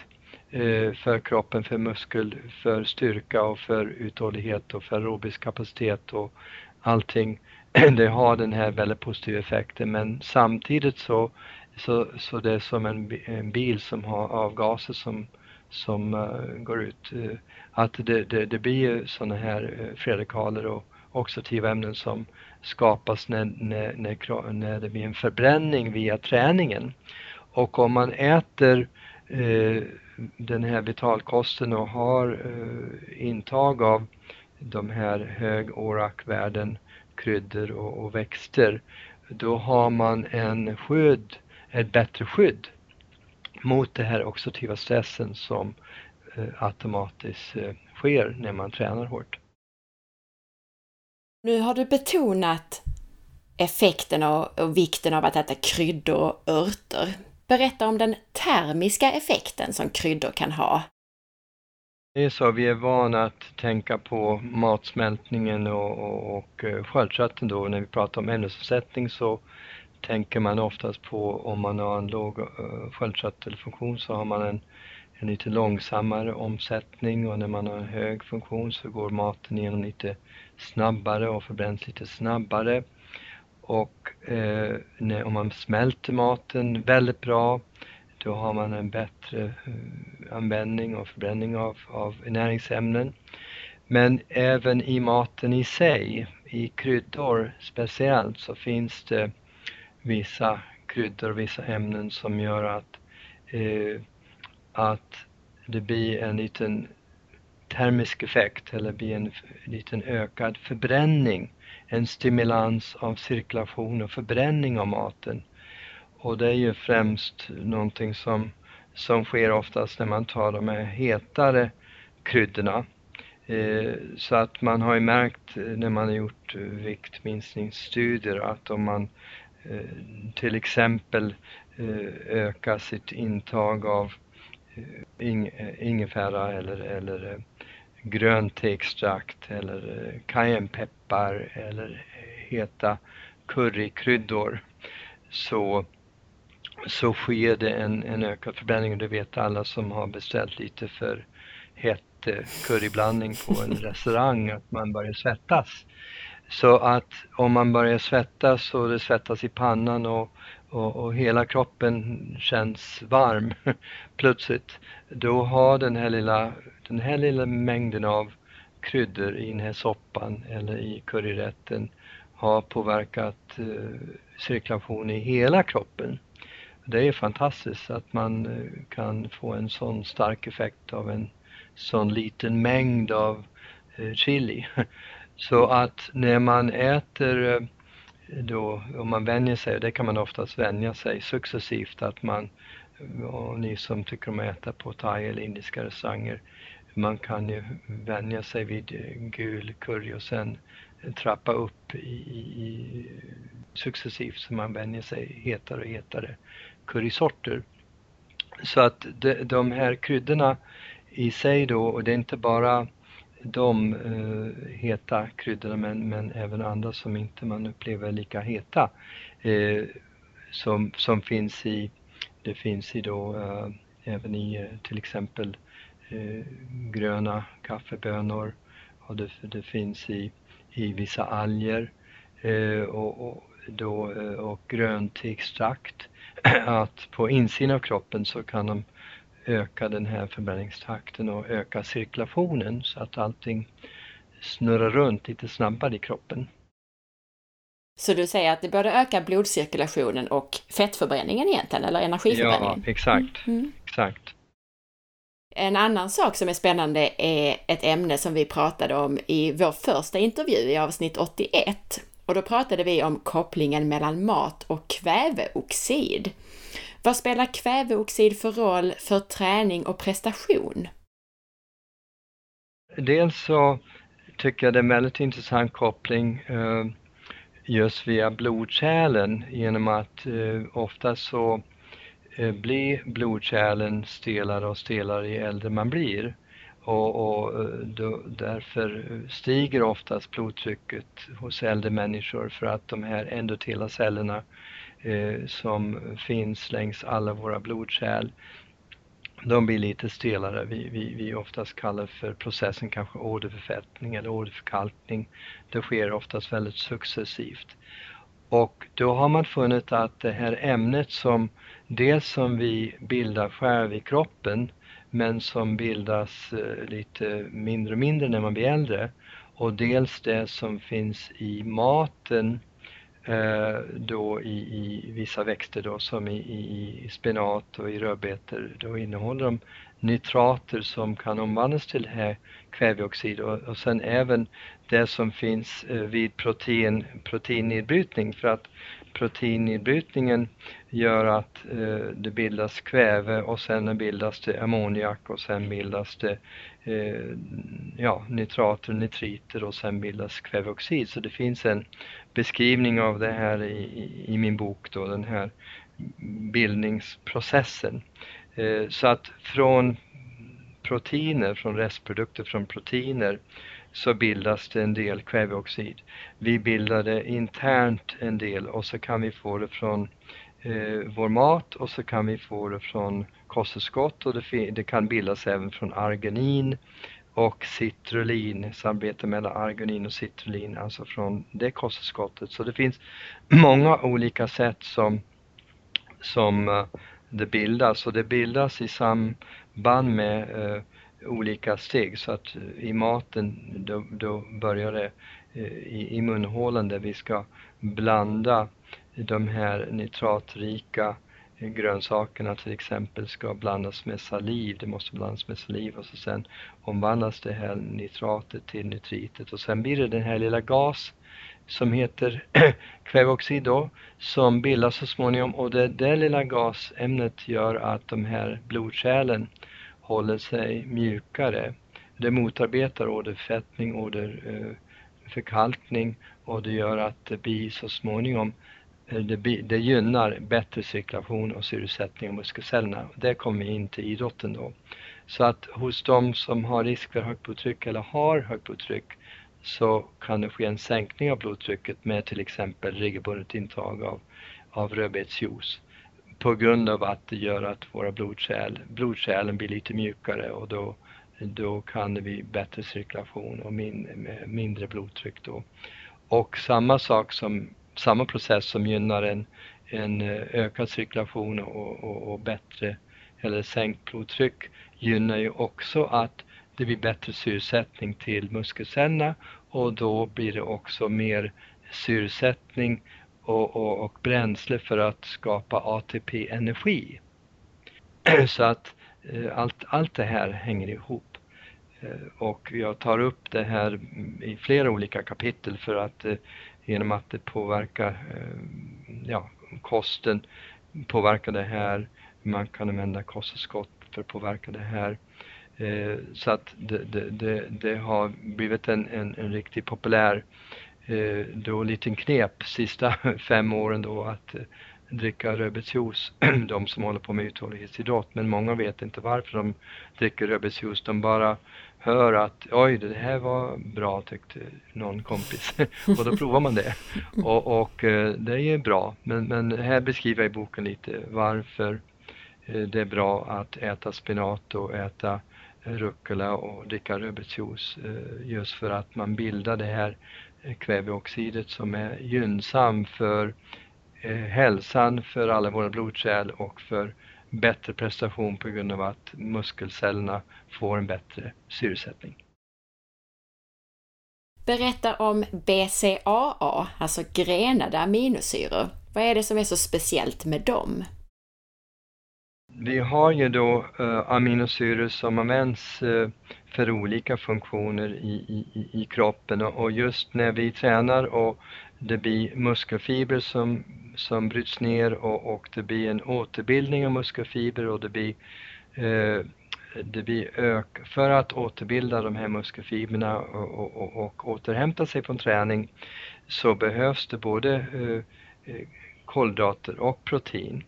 för kroppen, för muskel, för styrka och för uthållighet och för aerobisk kapacitet och allting. Det har den här väldigt positiva effekten men samtidigt så, så, så det är som en, en bil som har avgaser som, som uh, går ut. Uh, att det, det, det blir sådana här uh, och oxidativa ämnen som skapas när, när, när, när det blir en förbränning via träningen. Och om man äter eh, den här vitalkosten och har eh, intag av de här hög ORAC-värden, kryddor och, och, växter, då har man en skydd, ett bättre skydd mot den här oxidativa stressen som eh, automatiskt eh, sker när man tränar hårt. Nu har du betonat effekten och, och vikten av att äta kryddor och örter. Berätta om den termiska effekten som kryddor kan ha. Det är så, vi är vana att tänka på matsmältningen och, och, och eh, sköldkörteln då. När vi pratar om ämnesomsättning så tänker man oftast på om man har en låg uh, sköldkörtelfunktion så har man en, en lite långsammare omsättning och när man har en hög funktion så går maten igenom lite snabbare och förbränns lite snabbare. Och eh, när, om man smälter maten väldigt bra då har man en bättre eh, användning och förbränning av, av näringsämnen. Men även i maten i sig, i kryddor speciellt, så finns det vissa kryddor och vissa ämnen som gör att, eh, att det blir en liten termisk effekt eller blir en liten ökad förbränning. En stimulans av cirkulation och förbränning av maten. Och det är ju främst någonting som, som sker oftast när man tar de här hetare kryddorna. Eh, så att man har ju märkt när man har gjort viktminskningsstudier att om man eh, till exempel eh, ökar sitt intag av eh, ing, eh, ingefära eller, eller eh, grönt extrakt eller cayennepeppar eller heta currykryddor så, så sker det en, en ökad förbränning och det vet alla som har beställt lite för hett curryblandning på en restaurang att man börjar svettas. Så att om man börjar svettas och det svettas i pannan och, och, och hela kroppen känns varm plötsligt, då har den här lilla, den här lilla mängden av kryddor i den här soppan eller i curryrätten har påverkat eh, cirkulation i hela kroppen. Det är fantastiskt att man eh, kan få en sån stark effekt av en sån liten mängd av eh, chili. Så att när man äter eh, då, om man vänjer sig, och det kan man oftast vänja sig successivt, att man, och ni som tycker om att äta på thai eller indiska restauranger, man kan ju vänja sig vid gul curry och sen trappa upp i, i, successivt så man vänjer sig hetare och hetare currysorter. Så att de, de här kryddorna i sig då, och det är inte bara de eh, heta kryddorna men, men även andra som inte man upplever lika heta eh, som, som finns i, det finns i då eh, även i eh, till exempel eh, gröna kaffebönor och det, det finns i, i vissa alger eh, och, och, då, eh, och grönt extrakt att på insidan av kroppen så kan de öka den här förbränningstakten och öka cirkulationen så att allting snurrar runt lite snabbare i kroppen. Så du säger att det både ökar blodcirkulationen och fettförbränningen egentligen, eller energiförbränningen? Ja, exakt. Mm. mm. exakt. En annan sak som är spännande är ett ämne som vi pratade om i vår första intervju i avsnitt 81. Och då pratade vi om kopplingen mellan mat och kväveoxid. Vad spelar kväveoxid för roll för träning och prestation? Dels så tycker jag det är en väldigt intressant koppling eh, just via blodkärlen genom att eh, ofta så eh, blir blodkärlen stelare och stelare ju äldre man blir och, och eh, då, därför stiger oftast blodtrycket hos äldre människor för att de här endotela cellerna eh, som finns längs alla våra blodkärl de blir lite stelare. Vi, vi, vi oftast kallar för processen kanske åderförfettning eller åderförkalkning. Det sker oftast väldigt successivt. Och då har man funnit att det här ämnet som dels som vi bildar själv i kroppen men som bildas eh, lite mindre och mindre när man blir äldre. Och dels det som finns i maten eh, då i, i, vissa växter då som i, i spenat och i rödbetor, då innehåller de nitrater som kan omvandlas till eh, kväveoxid. Och, och sen även det som finns eh, vid protein, proteinnedbrytning för att proteinnedbrytningen gör att eh, det bildas kväve och sen bildas det ammoniak och sen bildas det eh, ja, nitrater, nitriter och sen bildas kväveoxid. Så det finns en beskrivning av det här i, i, i min bok då, den här bildningsprocessen. Eh, så att från proteiner, från restprodukter från proteiner så bildas det en del kväveoxid. Vi bildar det internt en del och så kan vi få det från eh, vår mat och så kan vi få det från kosttillskott och det, det, kan bildas även från arginin och citrulin, samarbete mellan arginin och citrulin, alltså från det kosttillskottet. Så det finns många olika sätt som, som uh, det bildas och det bildas i samband med uh, olika steg. Så att eh, i maten då, då börjar det eh, i, i munhålan där vi ska blanda de här nitratrika eh, grönsakerna till exempel ska blandas med saliv, det måste blandas med saliv och så sen omvandlas det här nitratet till nitritet. Och sen blir det den här lilla gas som heter kväveoxid då, som bildas så småningom. Och det där lilla gasämnet gör att de här blodkärlen håller sig mjukare. Det motarbetar åderfettning, åderförkalkning eh, och det gör att det blir så småningom eh, det, det gynnar bättre cirkulation och syresättning av muskelcellerna. Det kommer in till idrotten då. Så att hos de som har risk för högt blodtryck eller har högt blodtryck så kan det ske en sänkning av blodtrycket med till exempel regelbundet intag av, av rödbetsjuice på grund av att det gör att våra blodkärl, blodkärlen blir lite mjukare och då, då kan det bli bättre cirkulation och min, mindre blodtryck då. Och samma sak som samma process som gynnar en, en eh, ökad cirkulation och, och, och bättre eller sänkt blodtryck gynnar ju också att det blir bättre syresättning till muskelcellerna och då blir det också mer syresättning och, och, och bränsle för att skapa ATP-energi. Så att eh, allt, allt det här hänger ihop. Eh, och jag tar upp det här i flera olika kapitel för att eh, genom att det påverkar eh, ja, kosten, påverkar det här. Man kan använda kosttillskott för att påverka det här. Eh, så att det, det, det, det, har blivit en, en, en riktigt populär eh, då liten knep sista fem åren då att dricka rödbetsjuice, de som håller på med uthållighetsidrott. Men många vet inte varför de dricker rödbetsjuice. De bara hör att oj, det här var bra tyckte någon kompis. och då provar man det. Och, och eh, det är bra. Men, men här beskriver jag i boken lite varför eh, det är bra att äta spenat och äta rucola och dricka rödbetsjuice. Eh, just för att man bildar det här Eh, kväveoxidet som är gynnsam för eh, hälsan, för alla våra blodkärl och för bättre prestation på grund av att muskelcellerna får en bättre syresättning. Berätta om BCAA, alltså grenade aminosyror. Vad är det som är så speciellt med dem? Vi har ju då eh, uh, aminosyror som används uh, för olika funktioner i, i, i kroppen och just när vi tränar och det blir muskelfibrer som, som bryts ner och, och det blir en återbildning av muskelfibrer och det blir, eh, det blir ök för att återbilda de här muskelfibrerna och, och, och, och återhämta sig från träning så behövs det både eh, eh kolhydrater och protein.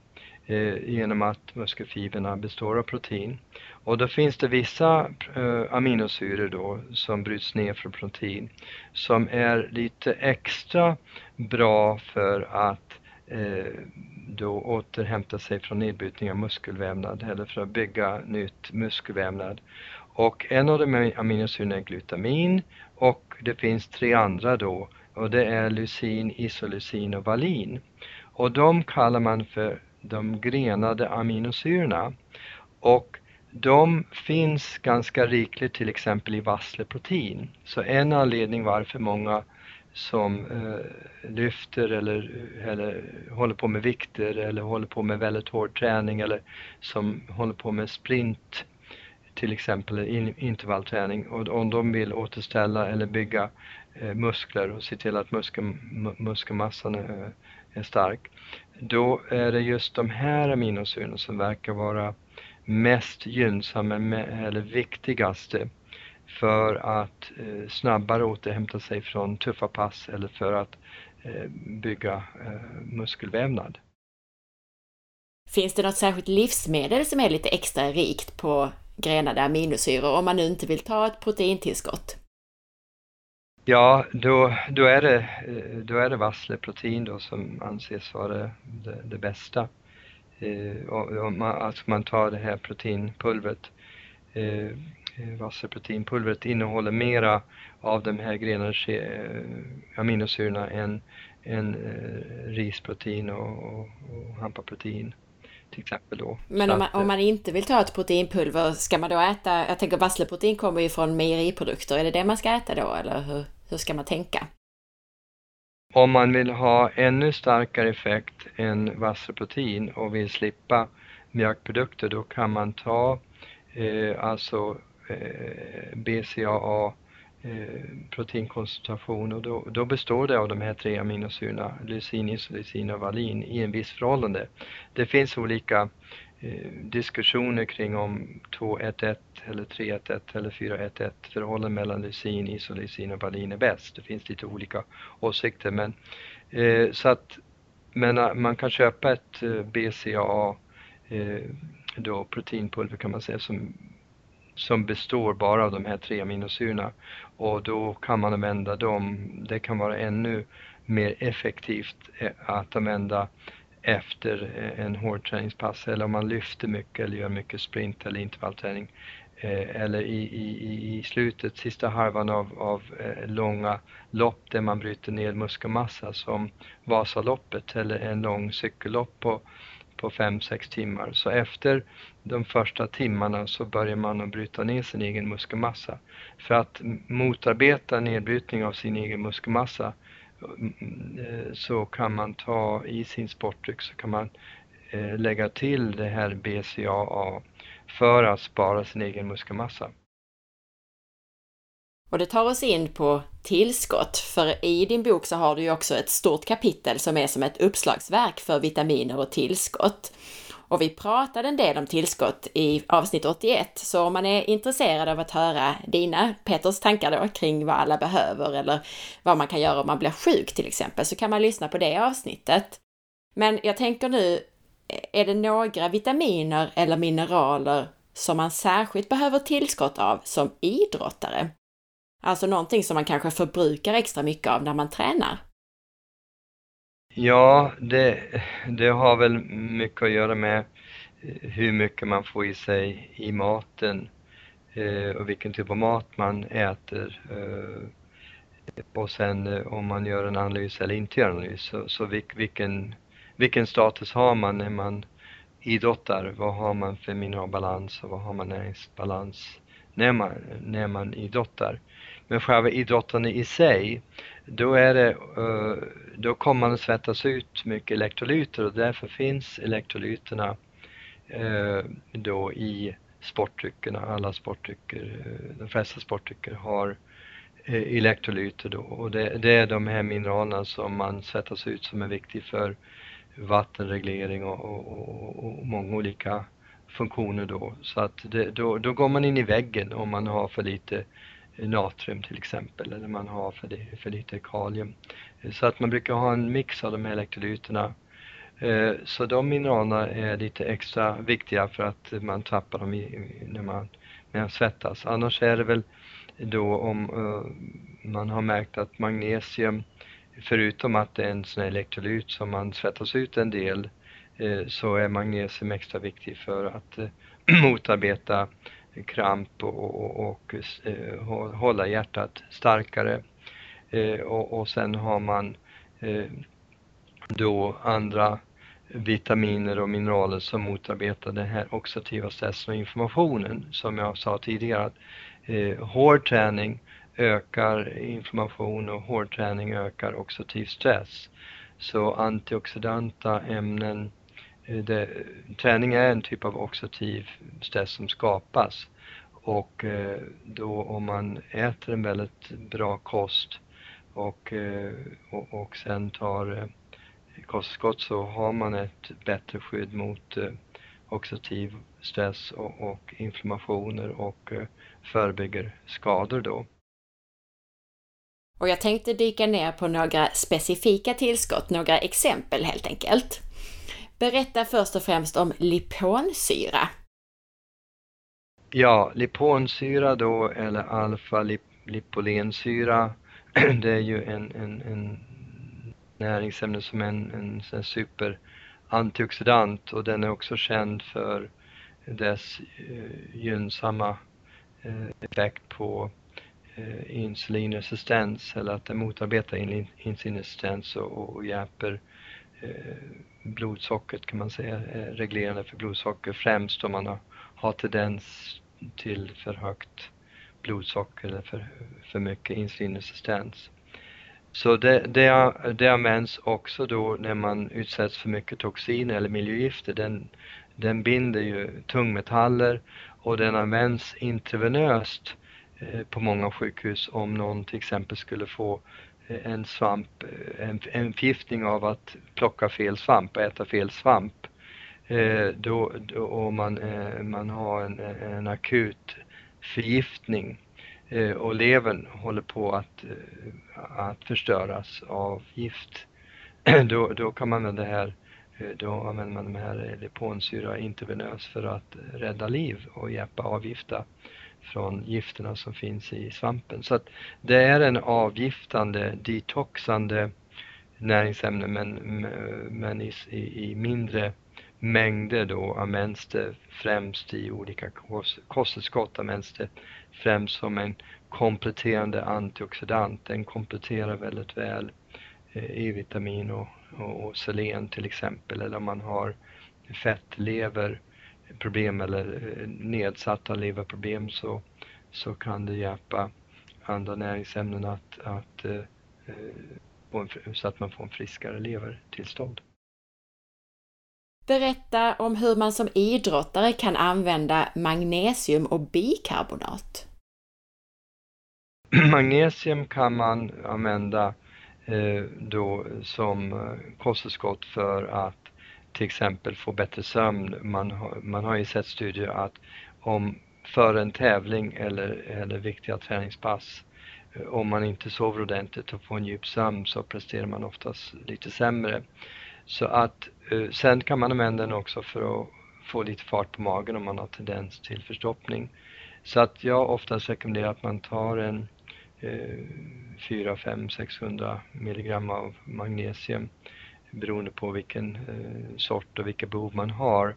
Eh, genom att muskelfibrerna består av protein. Och då finns det vissa eh, aminosyror då som bryts ner från protein som är lite extra bra för att eh, då återhämta sig från nedbrytning av muskelvävnad eller för att bygga nytt muskelvävnad. Och en av de aminosyrorna är glutamin och det finns tre andra då och det är lysin, isolysin och valin. Och de kallar man för de grenade aminosyrorna. Och de finns ganska rikligt till exempel i vassleprotein. Så en anledning varför många som eh, lyfter eller, eller håller på med vikter eller håller på med väldigt hård träning eller som håller på med sprint till exempel in, intervallträning och om de vill återställa eller bygga eh, muskler och se till att muskel, muskelmassan är, är stark då är det just de här aminosyrorna som verkar vara mest gynnsamma eller viktigaste för att eh, snabbare återhämta sig från tuffa pass eller för att eh, bygga eh, muskelvävnad. Finns det något särskilt livsmedel som är lite extra rikt på grenade aminosyror om man nu inte vill ta ett proteintillskott? Ja, då, då, är det, då är det vassleprotein då som anses vara det, det bästa. Eh, och, man, alltså man tar det här proteinpulvret eh, Vasselproteinpulvret innehåller mera av de här grenade eh, aminosyrorna än, än eh, risprotein och, och, och hampaprotein till exempel då. Men om man, om man, inte vill ta ett proteinpulver, ska man då äta, jag tänker vassleprotein kommer ju från mejeriprodukter, är det det man ska äta då eller hur, hur ska man tänka? Om man vill ha ännu starkare effekt än vassleprotein och vill slippa mjölkprodukter då kan man ta eh, alltså eh, BCAA eh, proteinkoncentration och då, då, består det av de här tre aminosyrorna, lysin, isolysin och valin i en viss förhållande. Det finns olika Eh, diskussioner kring om 2-1-1 eller 3-1-1 eller 4-1-1 förhållandet mellan lysin, isolysin och valin är bäst. Det finns lite olika åsikter men eh, så att men eh, man kan köpa ett eh, BCAA eh, då proteinpulver kan man säga som som består bara av de här tre aminosyrorna och då kan man använda dem. Det kan vara ännu mer effektivt att använda efter eh, en hårdträningspass eller om man lyfter mycket eller gör mycket sprint eller intervallträning eh, eller i, i, i slutet, sista halvan av, av eh, långa lopp där man bryter ner muskelmassa som Vasaloppet eller en lång cykellopp på på 5-6 timmar. Så efter de första timmarna så börjar man att bryta ner sin egen muskelmassa. För att motarbeta nedbrytning av sin egen muskelmassa Eh, så kan man ta i sin sportdryck så kan man eh, lägga till det här BCAA för att spara sin egen muskelmassa. Och det tar oss in på tillskott, för i din bok så har du ju också ett stort kapitel som är som ett uppslagsverk för vitaminer och tillskott. Och vi pratade en del om tillskott i avsnitt 81, så om man är intresserad av att höra dina, Peters tankar då, kring vad alla behöver eller vad man kan göra om man blir sjuk till exempel, så kan man lyssna på det avsnittet. Men jag tänker nu, är det några vitaminer eller mineraler som man särskilt behöver tillskott av som idrottare? Alltså någonting som man kanske förbrukar extra mycket av när man tränar. Ja, det, det har väl mycket att göra med eh, hur mycket man får i sig i maten eh, och vilken typ av mat man äter. Eh, och sen om man gör en analys eller inte gör en analys, så, så vilken, vilken status har man när man idrottar? Vad har man för mineralbalans och vad har man näringsbalans när man, när man idrottar? Men själva idrottande i sig, då, är det, eh, då kommer man att svettas ut mycket elektrolyter och därför finns elektrolyterna eh, då i sportdryckerna. Alla sportdrycker, eh, de flesta sportdrycker har elektrolyter då och det, det, är de här mineralerna som man svettas ut som är viktiga för vattenreglering och, och, och, många olika funktioner då. Så att det, då, då går man in i väggen om man har för lite natrium till exempel eller man har för, det, för lite kalium. Eh, så att man brukar ha en mix av de här elektrolyterna eh, så de mineralerna är lite extra viktiga för att man tappar dem i, när, man, när man svettas. Annars är det väl då om eh, man har märkt att magnesium, förutom att det är en sån elektrolyt som man svettas ut en del, så är magnesium extra viktig för att motarbeta kramp och, och, och eh, hålla hjärtat starkare. Eh, och, och sen har man eh, då andra vitaminer och mineraler som motarbetar den här oxidativa stressen och inflammationen. som jag sa tidigare. Att, eh, hård träning ökar inflammation och hård träning ökar oxidativ stress. Så antioxidanta ämnen, eh, Eh, det, träning är en typ av oxidativ stress som skapas och eh, då om man äter en väldigt bra kost och, eh, och, och sen tar kosttillskott så har man ett bättre skydd mot oxidativ stress och, och inflammationer och förebygger skador då. Och jag tänkte dyka ner på några specifika tillskott, några exempel helt enkelt. Berätta först och främst om liponsyra. Ja, liponsyra då eller alfa-lipolensyra, det är ju en, en, en näringsämne som en, en, en superantioxidant och den är också känd för dess eh, gynnsamma eh, effekt på eh, insulinresistens eller att den motarbetar in, insulinresistens och, och hjälper eh, blodsockret kan man säga, är reglerande för blodsocker främst om man har, har tendens till för högt blodsocker eller för, för mycket insulinresistens. Så det, det, det används också då när man utsätts för mycket toxiner eller miljögifter. Den, den binder ju tungmetaller och den används intravenöst eh, på många sjukhus om någon till exempel skulle få en svamp, en, en förgiftning av att plocka fel svamp och äta fel svamp. Eh, då, då, och man, eh, man har en, en akut förgiftning Eh, och levern håller på att, eh, att förstöras av gift, då, då kan man använda det här då använder man de här liponsyra intervenös för att rädda liv och hjälpa avgifta från gifterna som finns i svampen. Så att det är en avgiftande, detoxande näringsämne men, men i, i, mindre mängder då används det främst i olika kosttillskott används det främst som en kompletterande antioxidant. Den kompletterar väldigt väl eh, E-vitamin och, och, och selen till exempel eller om man har fettlever fettleverproblem eller eh, nedsatta leverproblem så, så kan det hjälpa andra näringsämnen att, att, eh, en, så att man får en friskare levertillstånd. Berätta om hur man som idrottare kan använda magnesium och bikarbonat. Magnesium kan man använda eh, då som eh, kosttillskott för att till exempel få bättre sömn. Man har, man har ju sett studier att om för en tävling eller, eller viktiga träningspass eh, om man inte sover ordentligt och får en djup sömn så presterar man oftast lite sämre. Så att eh, sen kan man använda den också för att få lite fart på magen om man har tendens till förstoppning. Så att jag oftast rekommenderar att man tar en eh, 4, 5, 600 milligram av magnesium beroende på vilken eh, sort och vilka behov man har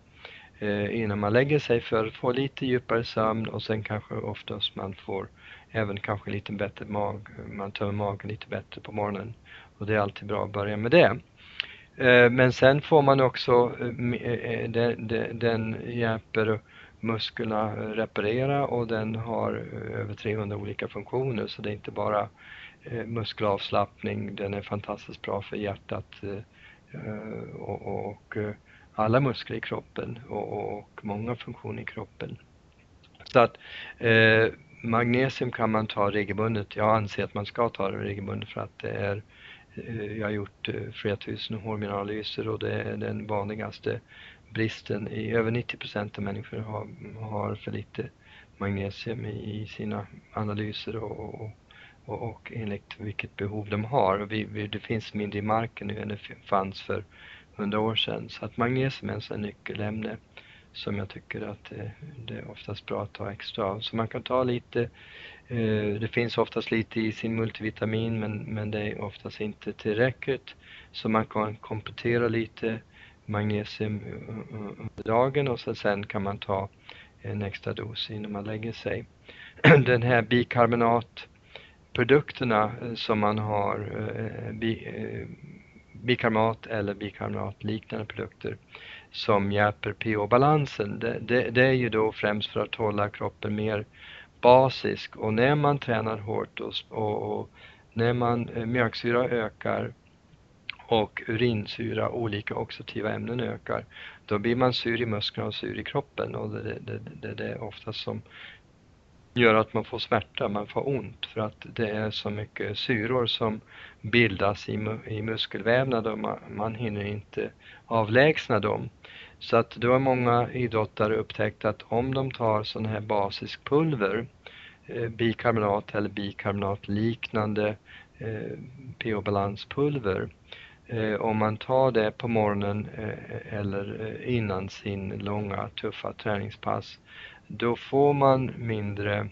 eh, innan man lägger sig för att få lite djupare sömn och sen kanske oftast man får även kanske lite bättre mag, man tömmer magen lite bättre på morgonen. Och det är alltid bra att börja med det. Eh, men sen får man också, eh, eh, eh den, den hjälper musklerna eh, reparera och den har över 300 olika funktioner. Så det är inte bara muskelavslappning, den är fantastiskt bra för hjärtat Eh, och, och eh, alla muskler i kroppen och, och, många funktioner i kroppen. Så att eh, magnesium kan man ta regelbundet. Jag anser att man ska ta det regelbundet för att det är Eh, jag har gjort eh, flera tusen hårminerallyser och det är den vanligaste bristen. I över 90 procent av människor har, har för lite magnesium i, sina analyser och, och, och, och enligt vilket behov de har. Vi, vi, det finns mindre i marken nu än det fanns för hundra år sedan. Så att magnesium är en nyckelämne som jag tycker att eh, det är oftast bra att ta extra av. Så man kan ta lite, eh, det finns oftast lite i sin multivitamin men, men det är oftast inte tillräckligt. Så man kan komplettera lite magnesium eh, under dagen och så sen kan man ta en extra dos innan man lägger sig. Den här bikarbonat, produkterna eh, som man har, eh, bi, eh, bikarbonat eller bikarbonatliknande produkter som hjälper pH-balansen. Det, det, det, är ju då främst för att hålla kroppen mer basisk och när man tränar hårt och, och, och när man eh, mjölksyra ökar och urinsyra, olika oxidativa ämnen ökar, då blir man sur i musklerna och sur i kroppen och det, det, det, det är oftast som gör att man får smärta, man får ont för att det är så mycket syror som bildas i, i muskelvävnad och man, man hinner inte avlägsna dem. Så att då har många idrottare upptäckt att om de tar sån här basisk pulver, eh, bikarbonat eller bikarbonatliknande eh, pH-balanspulver, eh, om man tar det på morgonen eh, eller eh, innan sin långa tuffa träningspass, då får man mindre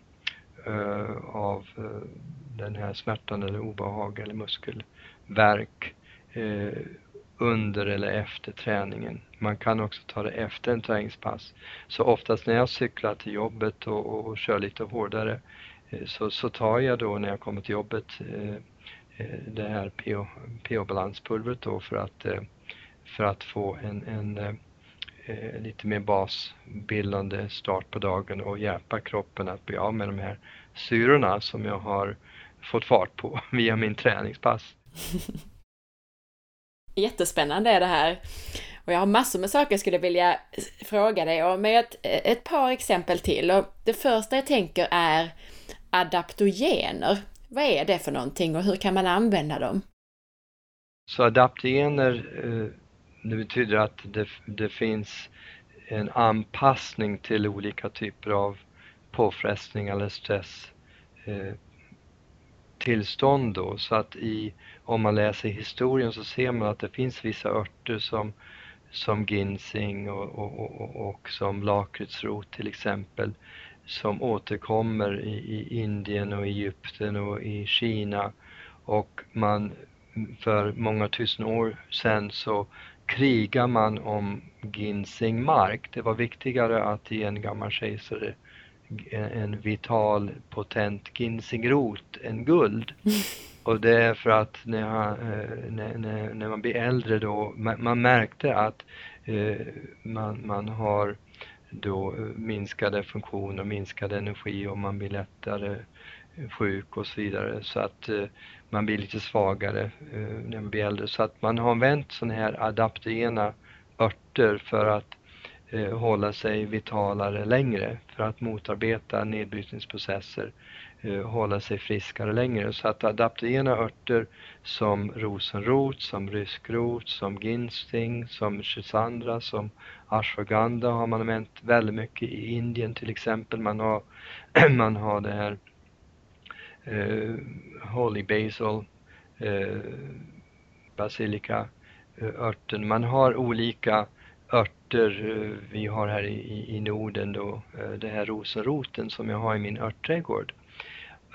eh, av eh, den här smärtan eller obehag eller muskelvärk eh, under eller efter träningen. Man kan också ta det efter en träningspass. Så oftast när jag cyklar till jobbet och, och, och kör lite hårdare eh, så, så tar jag då när jag kommer till jobbet eh, eh det här pH-balanspulvret då för att, eh, för att få en, en eh, lite mer basbildande start på dagen och hjälpa kroppen att bli av med de här syrorna som jag har fått fart på via min träningspass. Jättespännande är det här. Och jag har massor med saker jag skulle vilja fråga dig om, men ett, ett par exempel till. Och det första jag tänker är adaptogener. Vad är det för någonting och hur kan man använda dem? Så adaptogener, eh, det betyder att det, det finns en anpassning till olika typer av påfrestning eller stress eh, tillstånd då. Så att i, om man läser historien så ser man att det finns vissa örter som, som ginseng och, och, och, och som lakritsrot till exempel som återkommer i, i Indien och Egypten och i Kina och man för många tusen år sedan så krigar man om ginsengmark. Det var viktigare att ge en gammal kejsare en vital, potent ginsingrot än guld. Och det är för att när, eh, när, när, när man blir äldre då, man, man märkte att eh, man, man har då minskade funktioner, minskad energi och man blir lättare sjuk och så vidare. Så att eh, man blir lite svagare eh, när man blir äldre. Så att man har använt sådana här adaptogena örter för att eh, hålla sig vitalare längre för att motarbeta nedbrytningsprocesser, eh, hålla sig friskare längre. Så att adaptogena örter som rosenrot, som ryskrot, som ginseng, som schisandra, som ashwagandha har man använt väldigt mycket i Indien till exempel. Man har, man har det här Eh, holy basil, eh, basilika eh, örten. Man har olika örter eh, vi har här i, i Norden då, eh, det här rosenroten som jag har i min örtträdgård.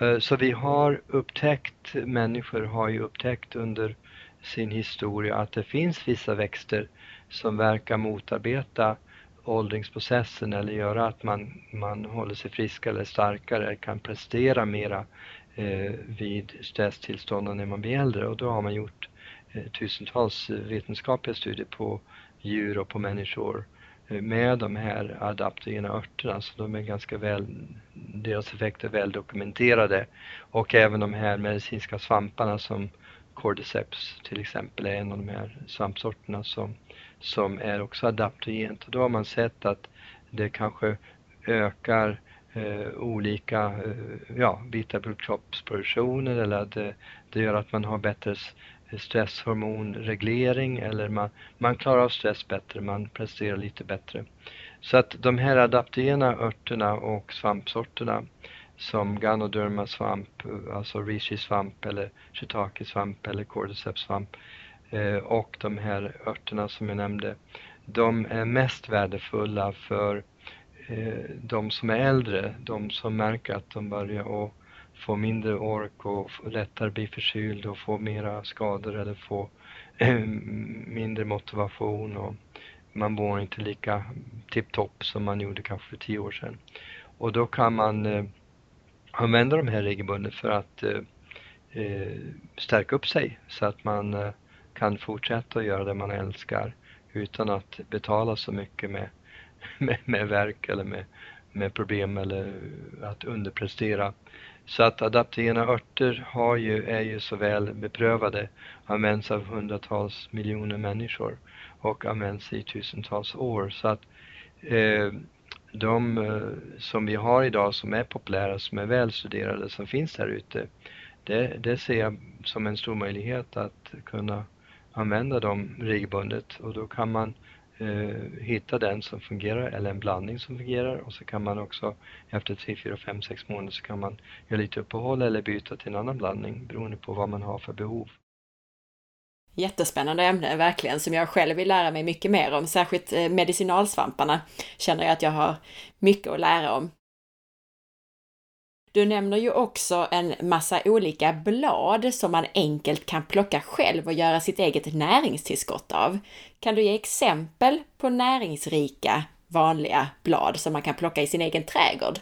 Eh, så vi har upptäckt, människor har ju upptäckt under sin historia att det finns vissa växter som verkar motarbeta åldringsprocessen eller göra att man, man håller sig friskare eller starkare, kan prestera mera eh, vid stresstillstånden när man blir äldre. Och då har man gjort eh, tusentals eh, vetenskapliga studier på djur och på människor eh, med de här adaptogena örterna. Så de är ganska väl, deras effekter är väl dokumenterade och även de här medicinska svamparna som Cordyceps till exempel är en av de här svampsorterna som, som är också adaptogent då har man sett att det kanske ökar eh, olika eh, ja, beta eller att det, det, gör att man har bättre stresshormonreglering eller man, man klarar av stress bättre, man presterar lite bättre. Så att de här adaptogena örterna och svampsorterna som Ganoderma svamp, alltså Rishi svamp eller shiitake svamp eller cordyceps svamp eh, Eh, och de här örterna som jag nämnde, de är mest värdefulla för eh, de som är äldre, de som märker att de börjar att få mindre ork och lättare bli förkyld och få mera skador eller få eh, mindre motivation och man mår inte lika tipptopp som man gjorde kanske för tio år sedan. Och då kan man använda de här regelbundet för att stärka upp sig så att man kan fortsätta att göra det man älskar utan att betala så mycket med, med, med verk eller med, med problem eller att underprestera. Så att adaptogena örter har ju, är ju så väl beprövade, används av hundratals miljoner människor och används i tusentals år. Så att eh, de eh, som vi har idag som är populära, som är välstuderade, som finns här ute, det, det ser jag som en stor möjlighet att kunna använda dem regelbundet och då kan man eh, hitta den som fungerar eller en blandning som fungerar och så kan man också efter 3, 4, 5, 6 månader så kan man göra lite uppehåll eller byta till en annan blandning beroende på vad man har för behov. Jättespännande ämne verkligen som jag själv vill lära mig mycket mer om. Särskilt eh, medicinalsvamparna känner jag att jag har mycket att lära om. Du nämner ju också en massa olika blad som man enkelt kan plocka själv och göra sitt eget näringstillskott av. Kan du ge exempel på näringsrika vanliga blad som man kan plocka i sin egen trädgård?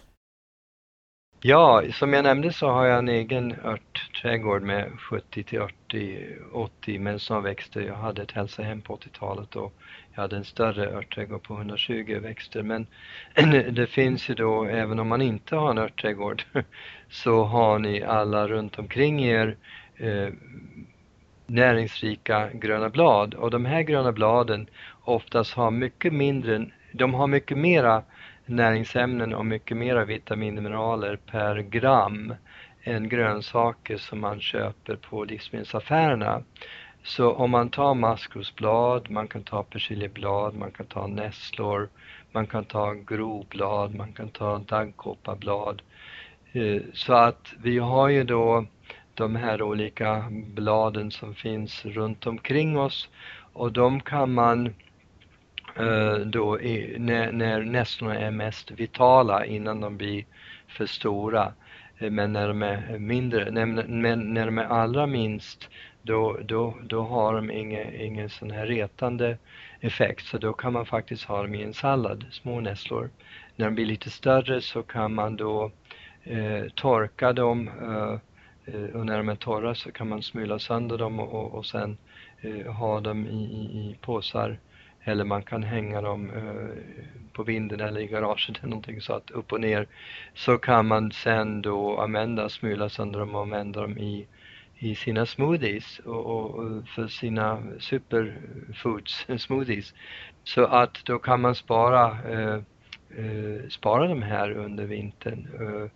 Ja, som jag nämnde så har jag en egen örtträdgård med 70 till 80, 80 medicinalväxter. Jag hade ett hälsohem på 80-talet och jag hade en större örtträdgård på 120 växter. Men det finns ju då, även om man inte har en örtträdgård, så har ni alla runt omkring er eh, näringsrika gröna blad. Och de här gröna bladen oftast har mycket mindre, de har mycket mera näringsämnen och mycket mera vitaminmineraler per gram än grönsaker som man köper på livsmedelsaffärerna. Så om man tar maskrosblad, man kan ta persiljeblad, man kan ta nässlor, man kan ta groblad, man kan ta daggkopparblad. Eh, så att vi har ju då de här olika bladen som finns runt omkring oss och de kan man eh, då när, när nässlorna är mest vitala innan de blir för stora. Eh, men när de är mindre, när, när de är allra minst då, då, då har de ingen, ingen sån här retande effekt så då kan man faktiskt ha dem i en sallad, små nässlor. När de blir lite större så kan man då eh, torka dem eh, eh och när de är torra så kan man smula sönder dem och, och, och sen eh, ha dem i, i, i påsar eller man kan hänga dem eh, på vinden eller i garaget eller någonting så att upp och ner. Så kan man sen då använda, smula sönder dem och använda dem i, i sina smoothies och, och för sina superfoods smoothies. Så att då kan man spara, eh, eh, spara de här under vintern. Eh,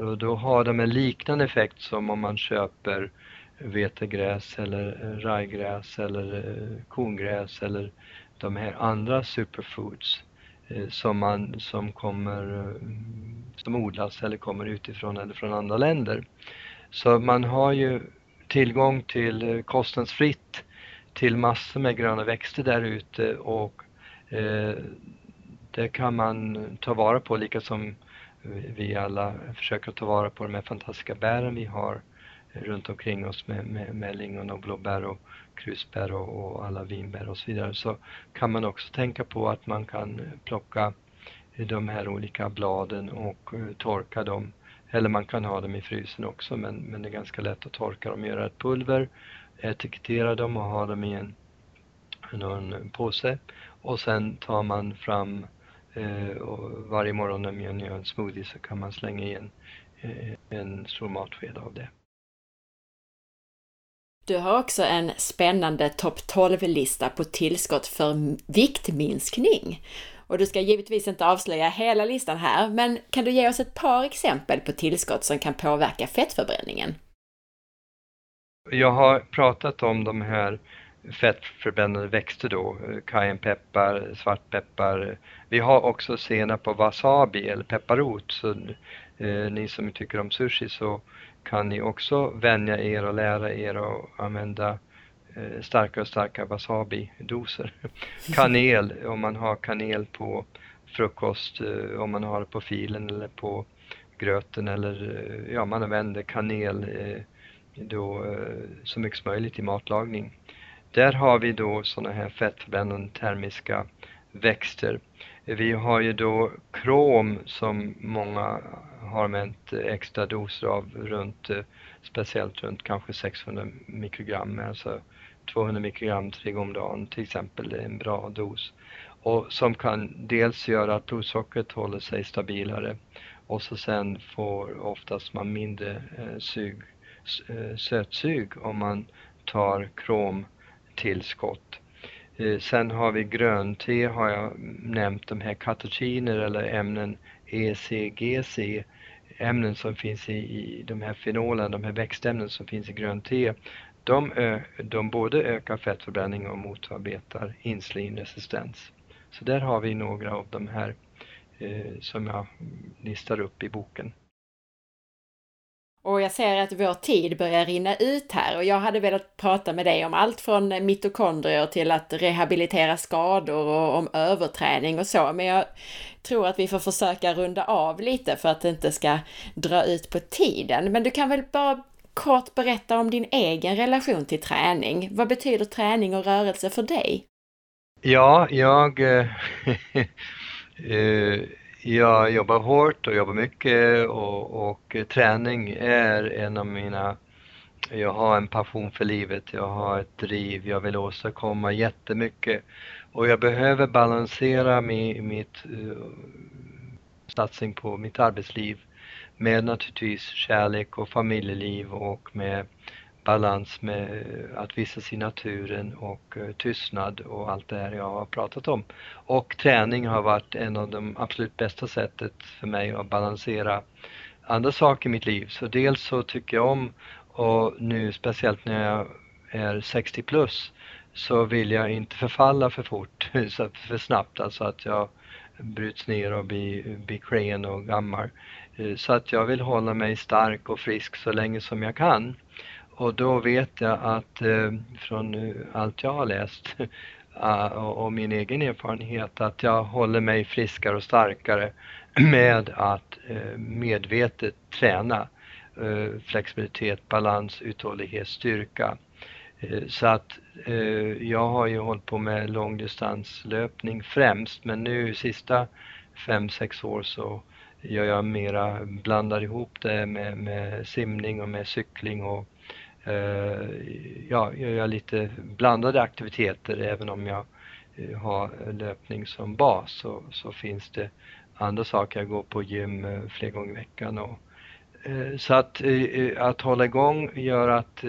och då har de en liknande effekt som om man köper vetegräs eller eh, rajgräs eller eh, kongräs eller de här andra superfoods eh, som, man, som, kommer, eh, som odlas eller kommer utifrån eller från andra länder. Så man har ju tillgång till eh, kostnadsfritt till massor med gröna växter där ute och eh, det kan man ta vara på lika som vi alla försöker ta vara på de här fantastiska bären vi har runt omkring oss med, med, med lingon och blåbär och krusbär och, och, alla vinbär och så vidare så kan man också tänka på att man kan plocka de här olika bladen och uh, torka dem. Eller man kan ha dem i frysen också men, men det är ganska lätt att torka dem, göra ett pulver, etikettera dem och ha dem i en, någon påse och sen tar man fram eh, och varje morgon när man gör en smoothie så kan man slänga i en, eh, en stor matsked av det. Du har också en spännande topp 12-lista på tillskott för viktminskning. Och du ska givetvis inte avslöja hela listan här, men kan du ge oss ett par exempel på tillskott som kan påverka fettförbränningen? Jag har pratat om de här fettförbrännande växter då, eh, cayennepeppar, svartpeppar. Vi har också senap och wasabi eller pepparrot, så eh, ni som tycker om sushi så kan ni också vänja er och lära er att använda eh, starkare och starkare wasabi-doser. Kanel, om man har kanel på frukost, eh, om man har det på filen eller på gröten eller ja, man använder kanel då så mycket som möjligt i matlagning. Där har vi då sådana här fettförbrännande termiska växter. Vi har ju då krom som många har använt extra doser av runt, speciellt runt kanske 600 mikrogram, alltså 200 mikrogram tre gånger om dagen till exempel, det är en bra dos. Och som kan dels göra att blodsockret håller sig stabilare och så sen får oftast man mindre eh, sug, eh, sötsug om man tar kromtillskott. Eh, sen har vi grönte har jag nämnt, de här katechiner eller ämnen ECGC, ämnen som finns i, i de här fenolerna, de här växtämnen som finns i grönt te. De, de både ökar fettförbränning och motarbetar insulinresistens. Så där har vi några av de här eh, som jag listar upp i boken. Och jag ser att vår tid börjar rinna ut här och jag hade velat prata med dig om allt från mitokondrier till att rehabilitera skador och om överträning och så. Men jag tror att vi får försöka runda av lite för att det inte ska dra ut på tiden. Men du kan väl bara kort berätta om din egen relation till träning. Vad betyder träning och rörelse för dig? Ja, jag, eh, eh, jag jobbar hårt och jobbar mycket och, och träning är en av mina jag har en passion för livet, jag har ett driv, jag vill åstadkomma jättemycket och jag behöver balansera min mitt uh, satsning på mitt arbetsliv med naturligtvis kärlek och familjeliv och med balans med eh, att vistas i naturen och eh, tystnad och allt det här jag har pratat om. Och träning har varit en av de absolut bästa sättet för mig att balansera andra saker i mitt liv. Så dels så tycker jag om och nu speciellt när jag är 60 plus så vill jag inte förfalla för fort, för snabbt, alltså att jag bryts ner och blir, blir klen och gammal. Eh, så att jag vill hålla mig stark och frisk så länge som jag kan. Och då vet jag att eh, från eh, allt jag har läst ah, och min egen erfarenhet att jag håller mig friskare och starkare med att medvetet träna flexibilitet, balans, uthållighet, styrka. Så att jag har ju hållit på med långdistanslöpning främst men nu sista fem sex år så gör jag mera, blandar ihop det med, med simning och med cykling och Eh, ja, gör jag lite blandade aktiviteter även om jag eh, har löpning som bas så, så finns det andra saker. Jag går på gym eh, flera gånger i veckan. Och, eh, så att, att hålla igång gör att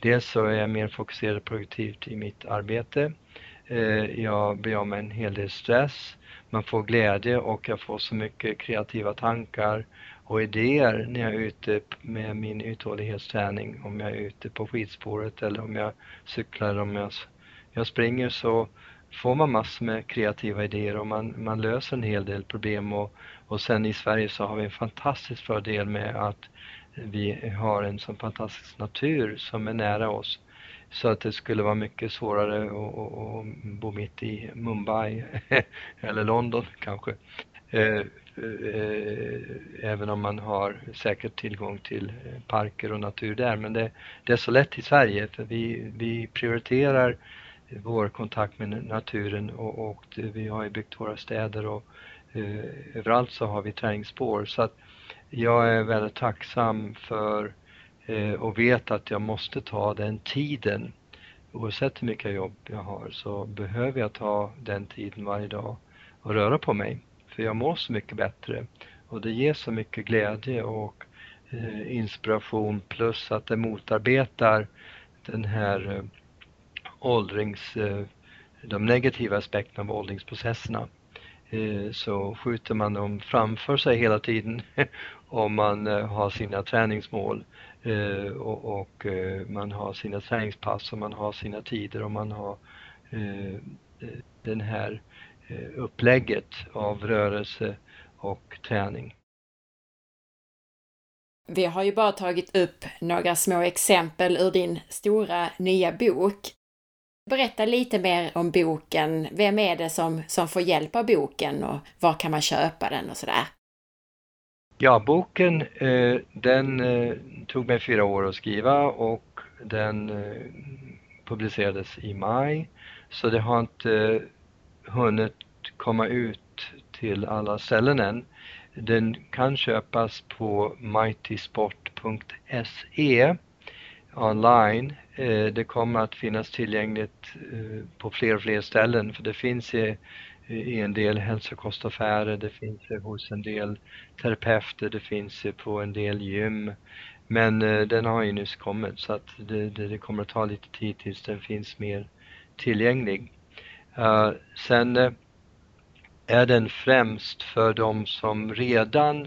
dels så är jag mer fokuserad och produktivt i mitt arbete. Jag blir av med en hel del stress. Man får glädje och jag får så mycket kreativa tankar och idéer när jag är ute med min uthållighetsträning. Om jag är ute på skidspåret eller om jag cyklar eller om jag, jag springer så får man massor med kreativa idéer och man, man löser en hel del problem och, och sen i Sverige så har vi en fantastisk fördel med att vi har en sån fantastisk natur som är nära oss. Så att det skulle vara mycket svårare att bo mitt i Mumbai eller London kanske. Eh, eh, eh, även om man har säkert tillgång till parker och natur där. Men det, det är så lätt i Sverige för vi, vi prioriterar vår kontakt med naturen och, och vi har ju byggt våra städer och eh, överallt så har vi träningsspår. Så att jag är väldigt tacksam för Eh, och vet att jag måste ta den tiden. Oavsett hur mycket jobb jag har så behöver jag ta den tiden varje dag och röra på mig för jag mår så mycket bättre och det ger så mycket glädje och eh, inspiration plus att det motarbetar den här eh, åldrings, eh, de negativa aspekterna av åldringsprocesserna. Eh, så skjuter man dem framför sig hela tiden om man eh, har sina träningsmål Eh, och, och eh, man har sina träningspass och man har sina tider och man har eh, den här Eh, upplägget av rörelse och träning. Vi har ju bara tagit upp några små exempel ur din stora nya bok. Berätta lite mer om boken. Vem är det som, som får hjälp av boken och var kan man köpa den och sådär? Ja, boken eh, den eh, tog mig fyra år att skriva och den eh, publicerades i maj. Så det har inte eh, hunnit komma ut till alla ställen än. Den kan köpas på mightysport.se online. Eh, det kommer att finnas tillgängligt eh, på fler och fler ställen för det finns i i en del hälsokostaffärer, det finns hos en del terapeuter, det finns på en del gym. Men eh, den har ju nyss kommit så att det, det, det, kommer att ta lite tid tills den finns mer tillgänglig. Uh, sen uh, är den främst för de som redan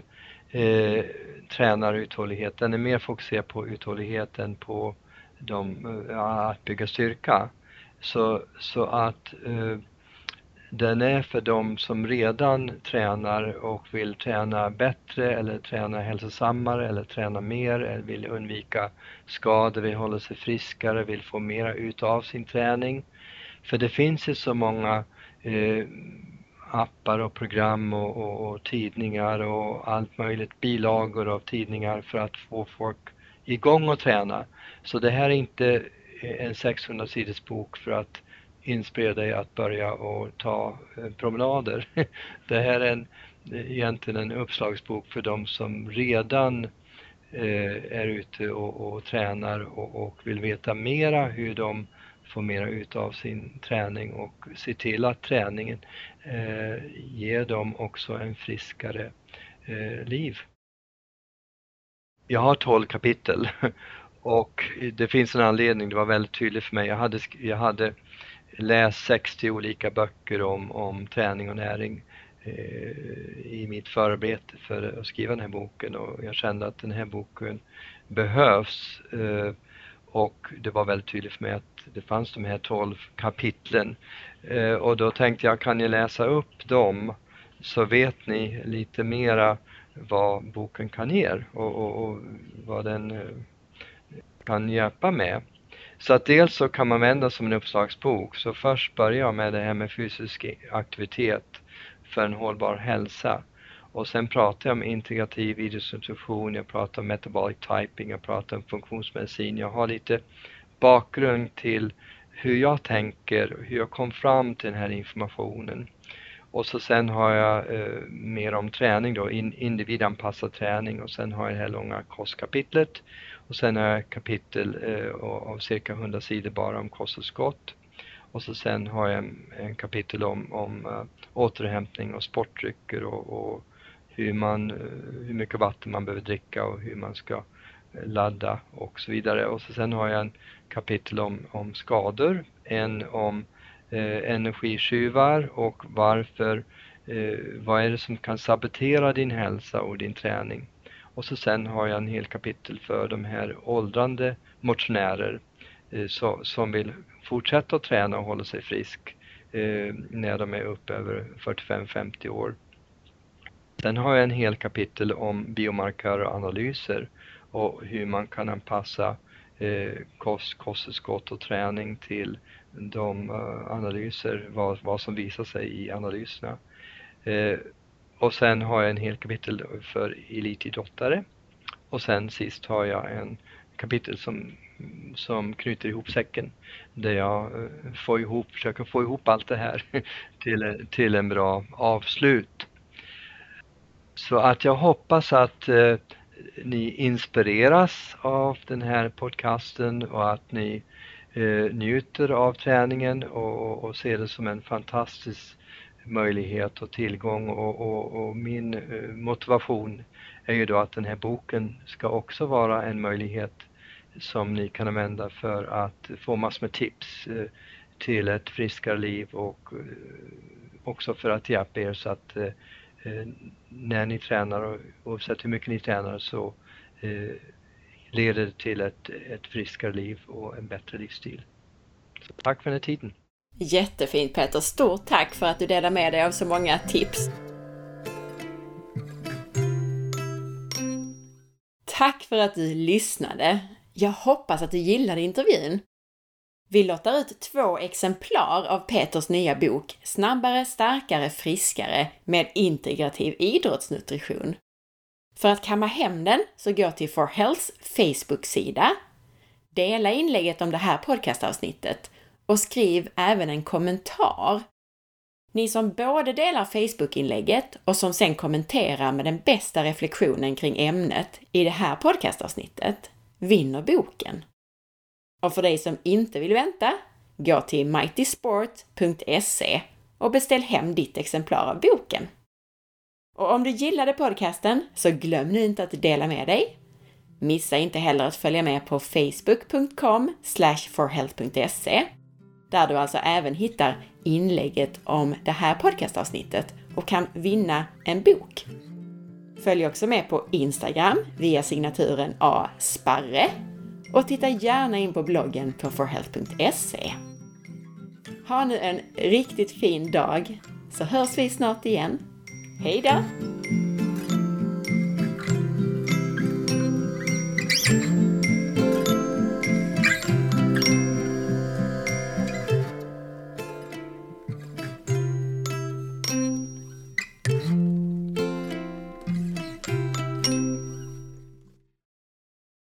uh, tränar uthållighet. Den är mer fokuserad på uthållighet än på de, att bygga styrka. Så, så att den är för de som redan tränar och vill träna bättre eller träna hälsosammare eller träna mer eller vill undvika skador, vill hålla sig friskare, vill få mera ut av sin träning. För det finns ju så många eh, appar och program och, och, och, tidningar och allt möjligt, bilagor av tidningar för att få folk igång och träna. Så det här är inte en 600 sidors bok för att inspirera dig att börja och ta eh, promenader. Det här är en, eh, egentligen en uppslagsbok för de som redan eh, är ute och, och tränar och, och, vill veta mera hur de får mera ut av sin träning och se till att träningen eh, ger dem också en friskare eh, liv. Jag har 12 kapitel och det finns en anledning, det var väldigt tydligt för mig. Jag hade, jag hade läst 60 olika böcker om, om träning och näring eh, i mitt förarbete för att skriva den här boken och jag kände att den här boken behövs eh, och det var väldigt tydligt för mig att det fanns de här 12 kapitlen eh, och då tänkte jag kan jag läsa upp dem så vet ni lite mera vad boken kan ge och, och, och vad den eh, kan hjälpa med. Så att dels så kan man vända som en uppslagsbok. Så först börjar jag med det här med fysisk aktivitet för en hållbar hälsa. Och sen pratar jag om integrativ idrottsinstitution, jag pratar om metabolic typing, jag pratar om funktionsmedicin. Jag har lite bakgrund till hur jag tänker, hur jag kom fram till den här informationen. Och så sen har jag eh, mer om träning då, in, individanpassad träning och sen har jag det här långa kostkapitlet och sen har jag kapitel eh, av cirka 100 sidor bara om kost Och så sen har jag en, en kapitel om, om uh, återhämtning och sportdrycker och, och hur, man, uh, hur mycket vatten man behöver dricka och hur man ska uh, ladda och så vidare. Och så sen har jag en kapitel om, om skador, en om energitjuvar och varför, vad är det som kan sabotera din hälsa och din träning. Och så sen har jag en hel kapitel för de här åldrande motionärer eh, så, som vill fortsätta att träna och hålla sig frisk eh, när de är upp över 45-50 år. Sen har jag en hel kapitel om biomarkörer och analyser och hur man kan anpassa eh, kost, kosttillskott och träning till de uh, analyser, vad, vad som visar sig i analyserna. Eh, och sen har jag en hel kapitel för elitidrottare. Och sen sist har jag en kapitel som, som knyter ihop säcken. Där jag eh, får ihop, försöker få ihop allt det här till, till en bra avslut. Så att jag hoppas att eh, ni inspireras av den här podcasten och att ni eh, njuter av träningen och, och ser det som en fantastisk möjlighet och tillgång och, och, och, min eh, motivation är ju då att den här boken ska också vara en möjlighet som ni kan använda för att få massor med tips eh, till ett friskare liv och eh, också för att hjälpa er så att när ni tränar oavsett hur mycket ni tränar så leder det till ett, ett friskare liv och en bättre livsstil. Så tack för den här tiden! Jättefint Peter! Stort tack för att du delar med dig av så många tips! Tack för att du lyssnade! Jag hoppas att du gillade intervjun. Vi lottar ut två exemplar av Peters nya bok Snabbare, starkare, friskare med integrativ idrottsnutrition. För att kamma hem den så gå till For Healths Facebook-sida, dela inlägget om det här podcastavsnittet och skriv även en kommentar. Ni som både delar Facebook-inlägget och som sen kommenterar med den bästa reflektionen kring ämnet i det här podcastavsnittet vinner boken. Och för dig som inte vill vänta, gå till mightysport.se och beställ hem ditt exemplar av boken. Och om du gillade podcasten så glöm nu inte att dela med dig. Missa inte heller att följa med på facebook.com forhealth.se där du alltså även hittar inlägget om det här podcastavsnittet och kan vinna en bok. Följ också med på Instagram via signaturen asparre och titta gärna in på bloggen på forhealth.se. Ha nu en riktigt fin dag så hörs vi snart igen. Hejdå!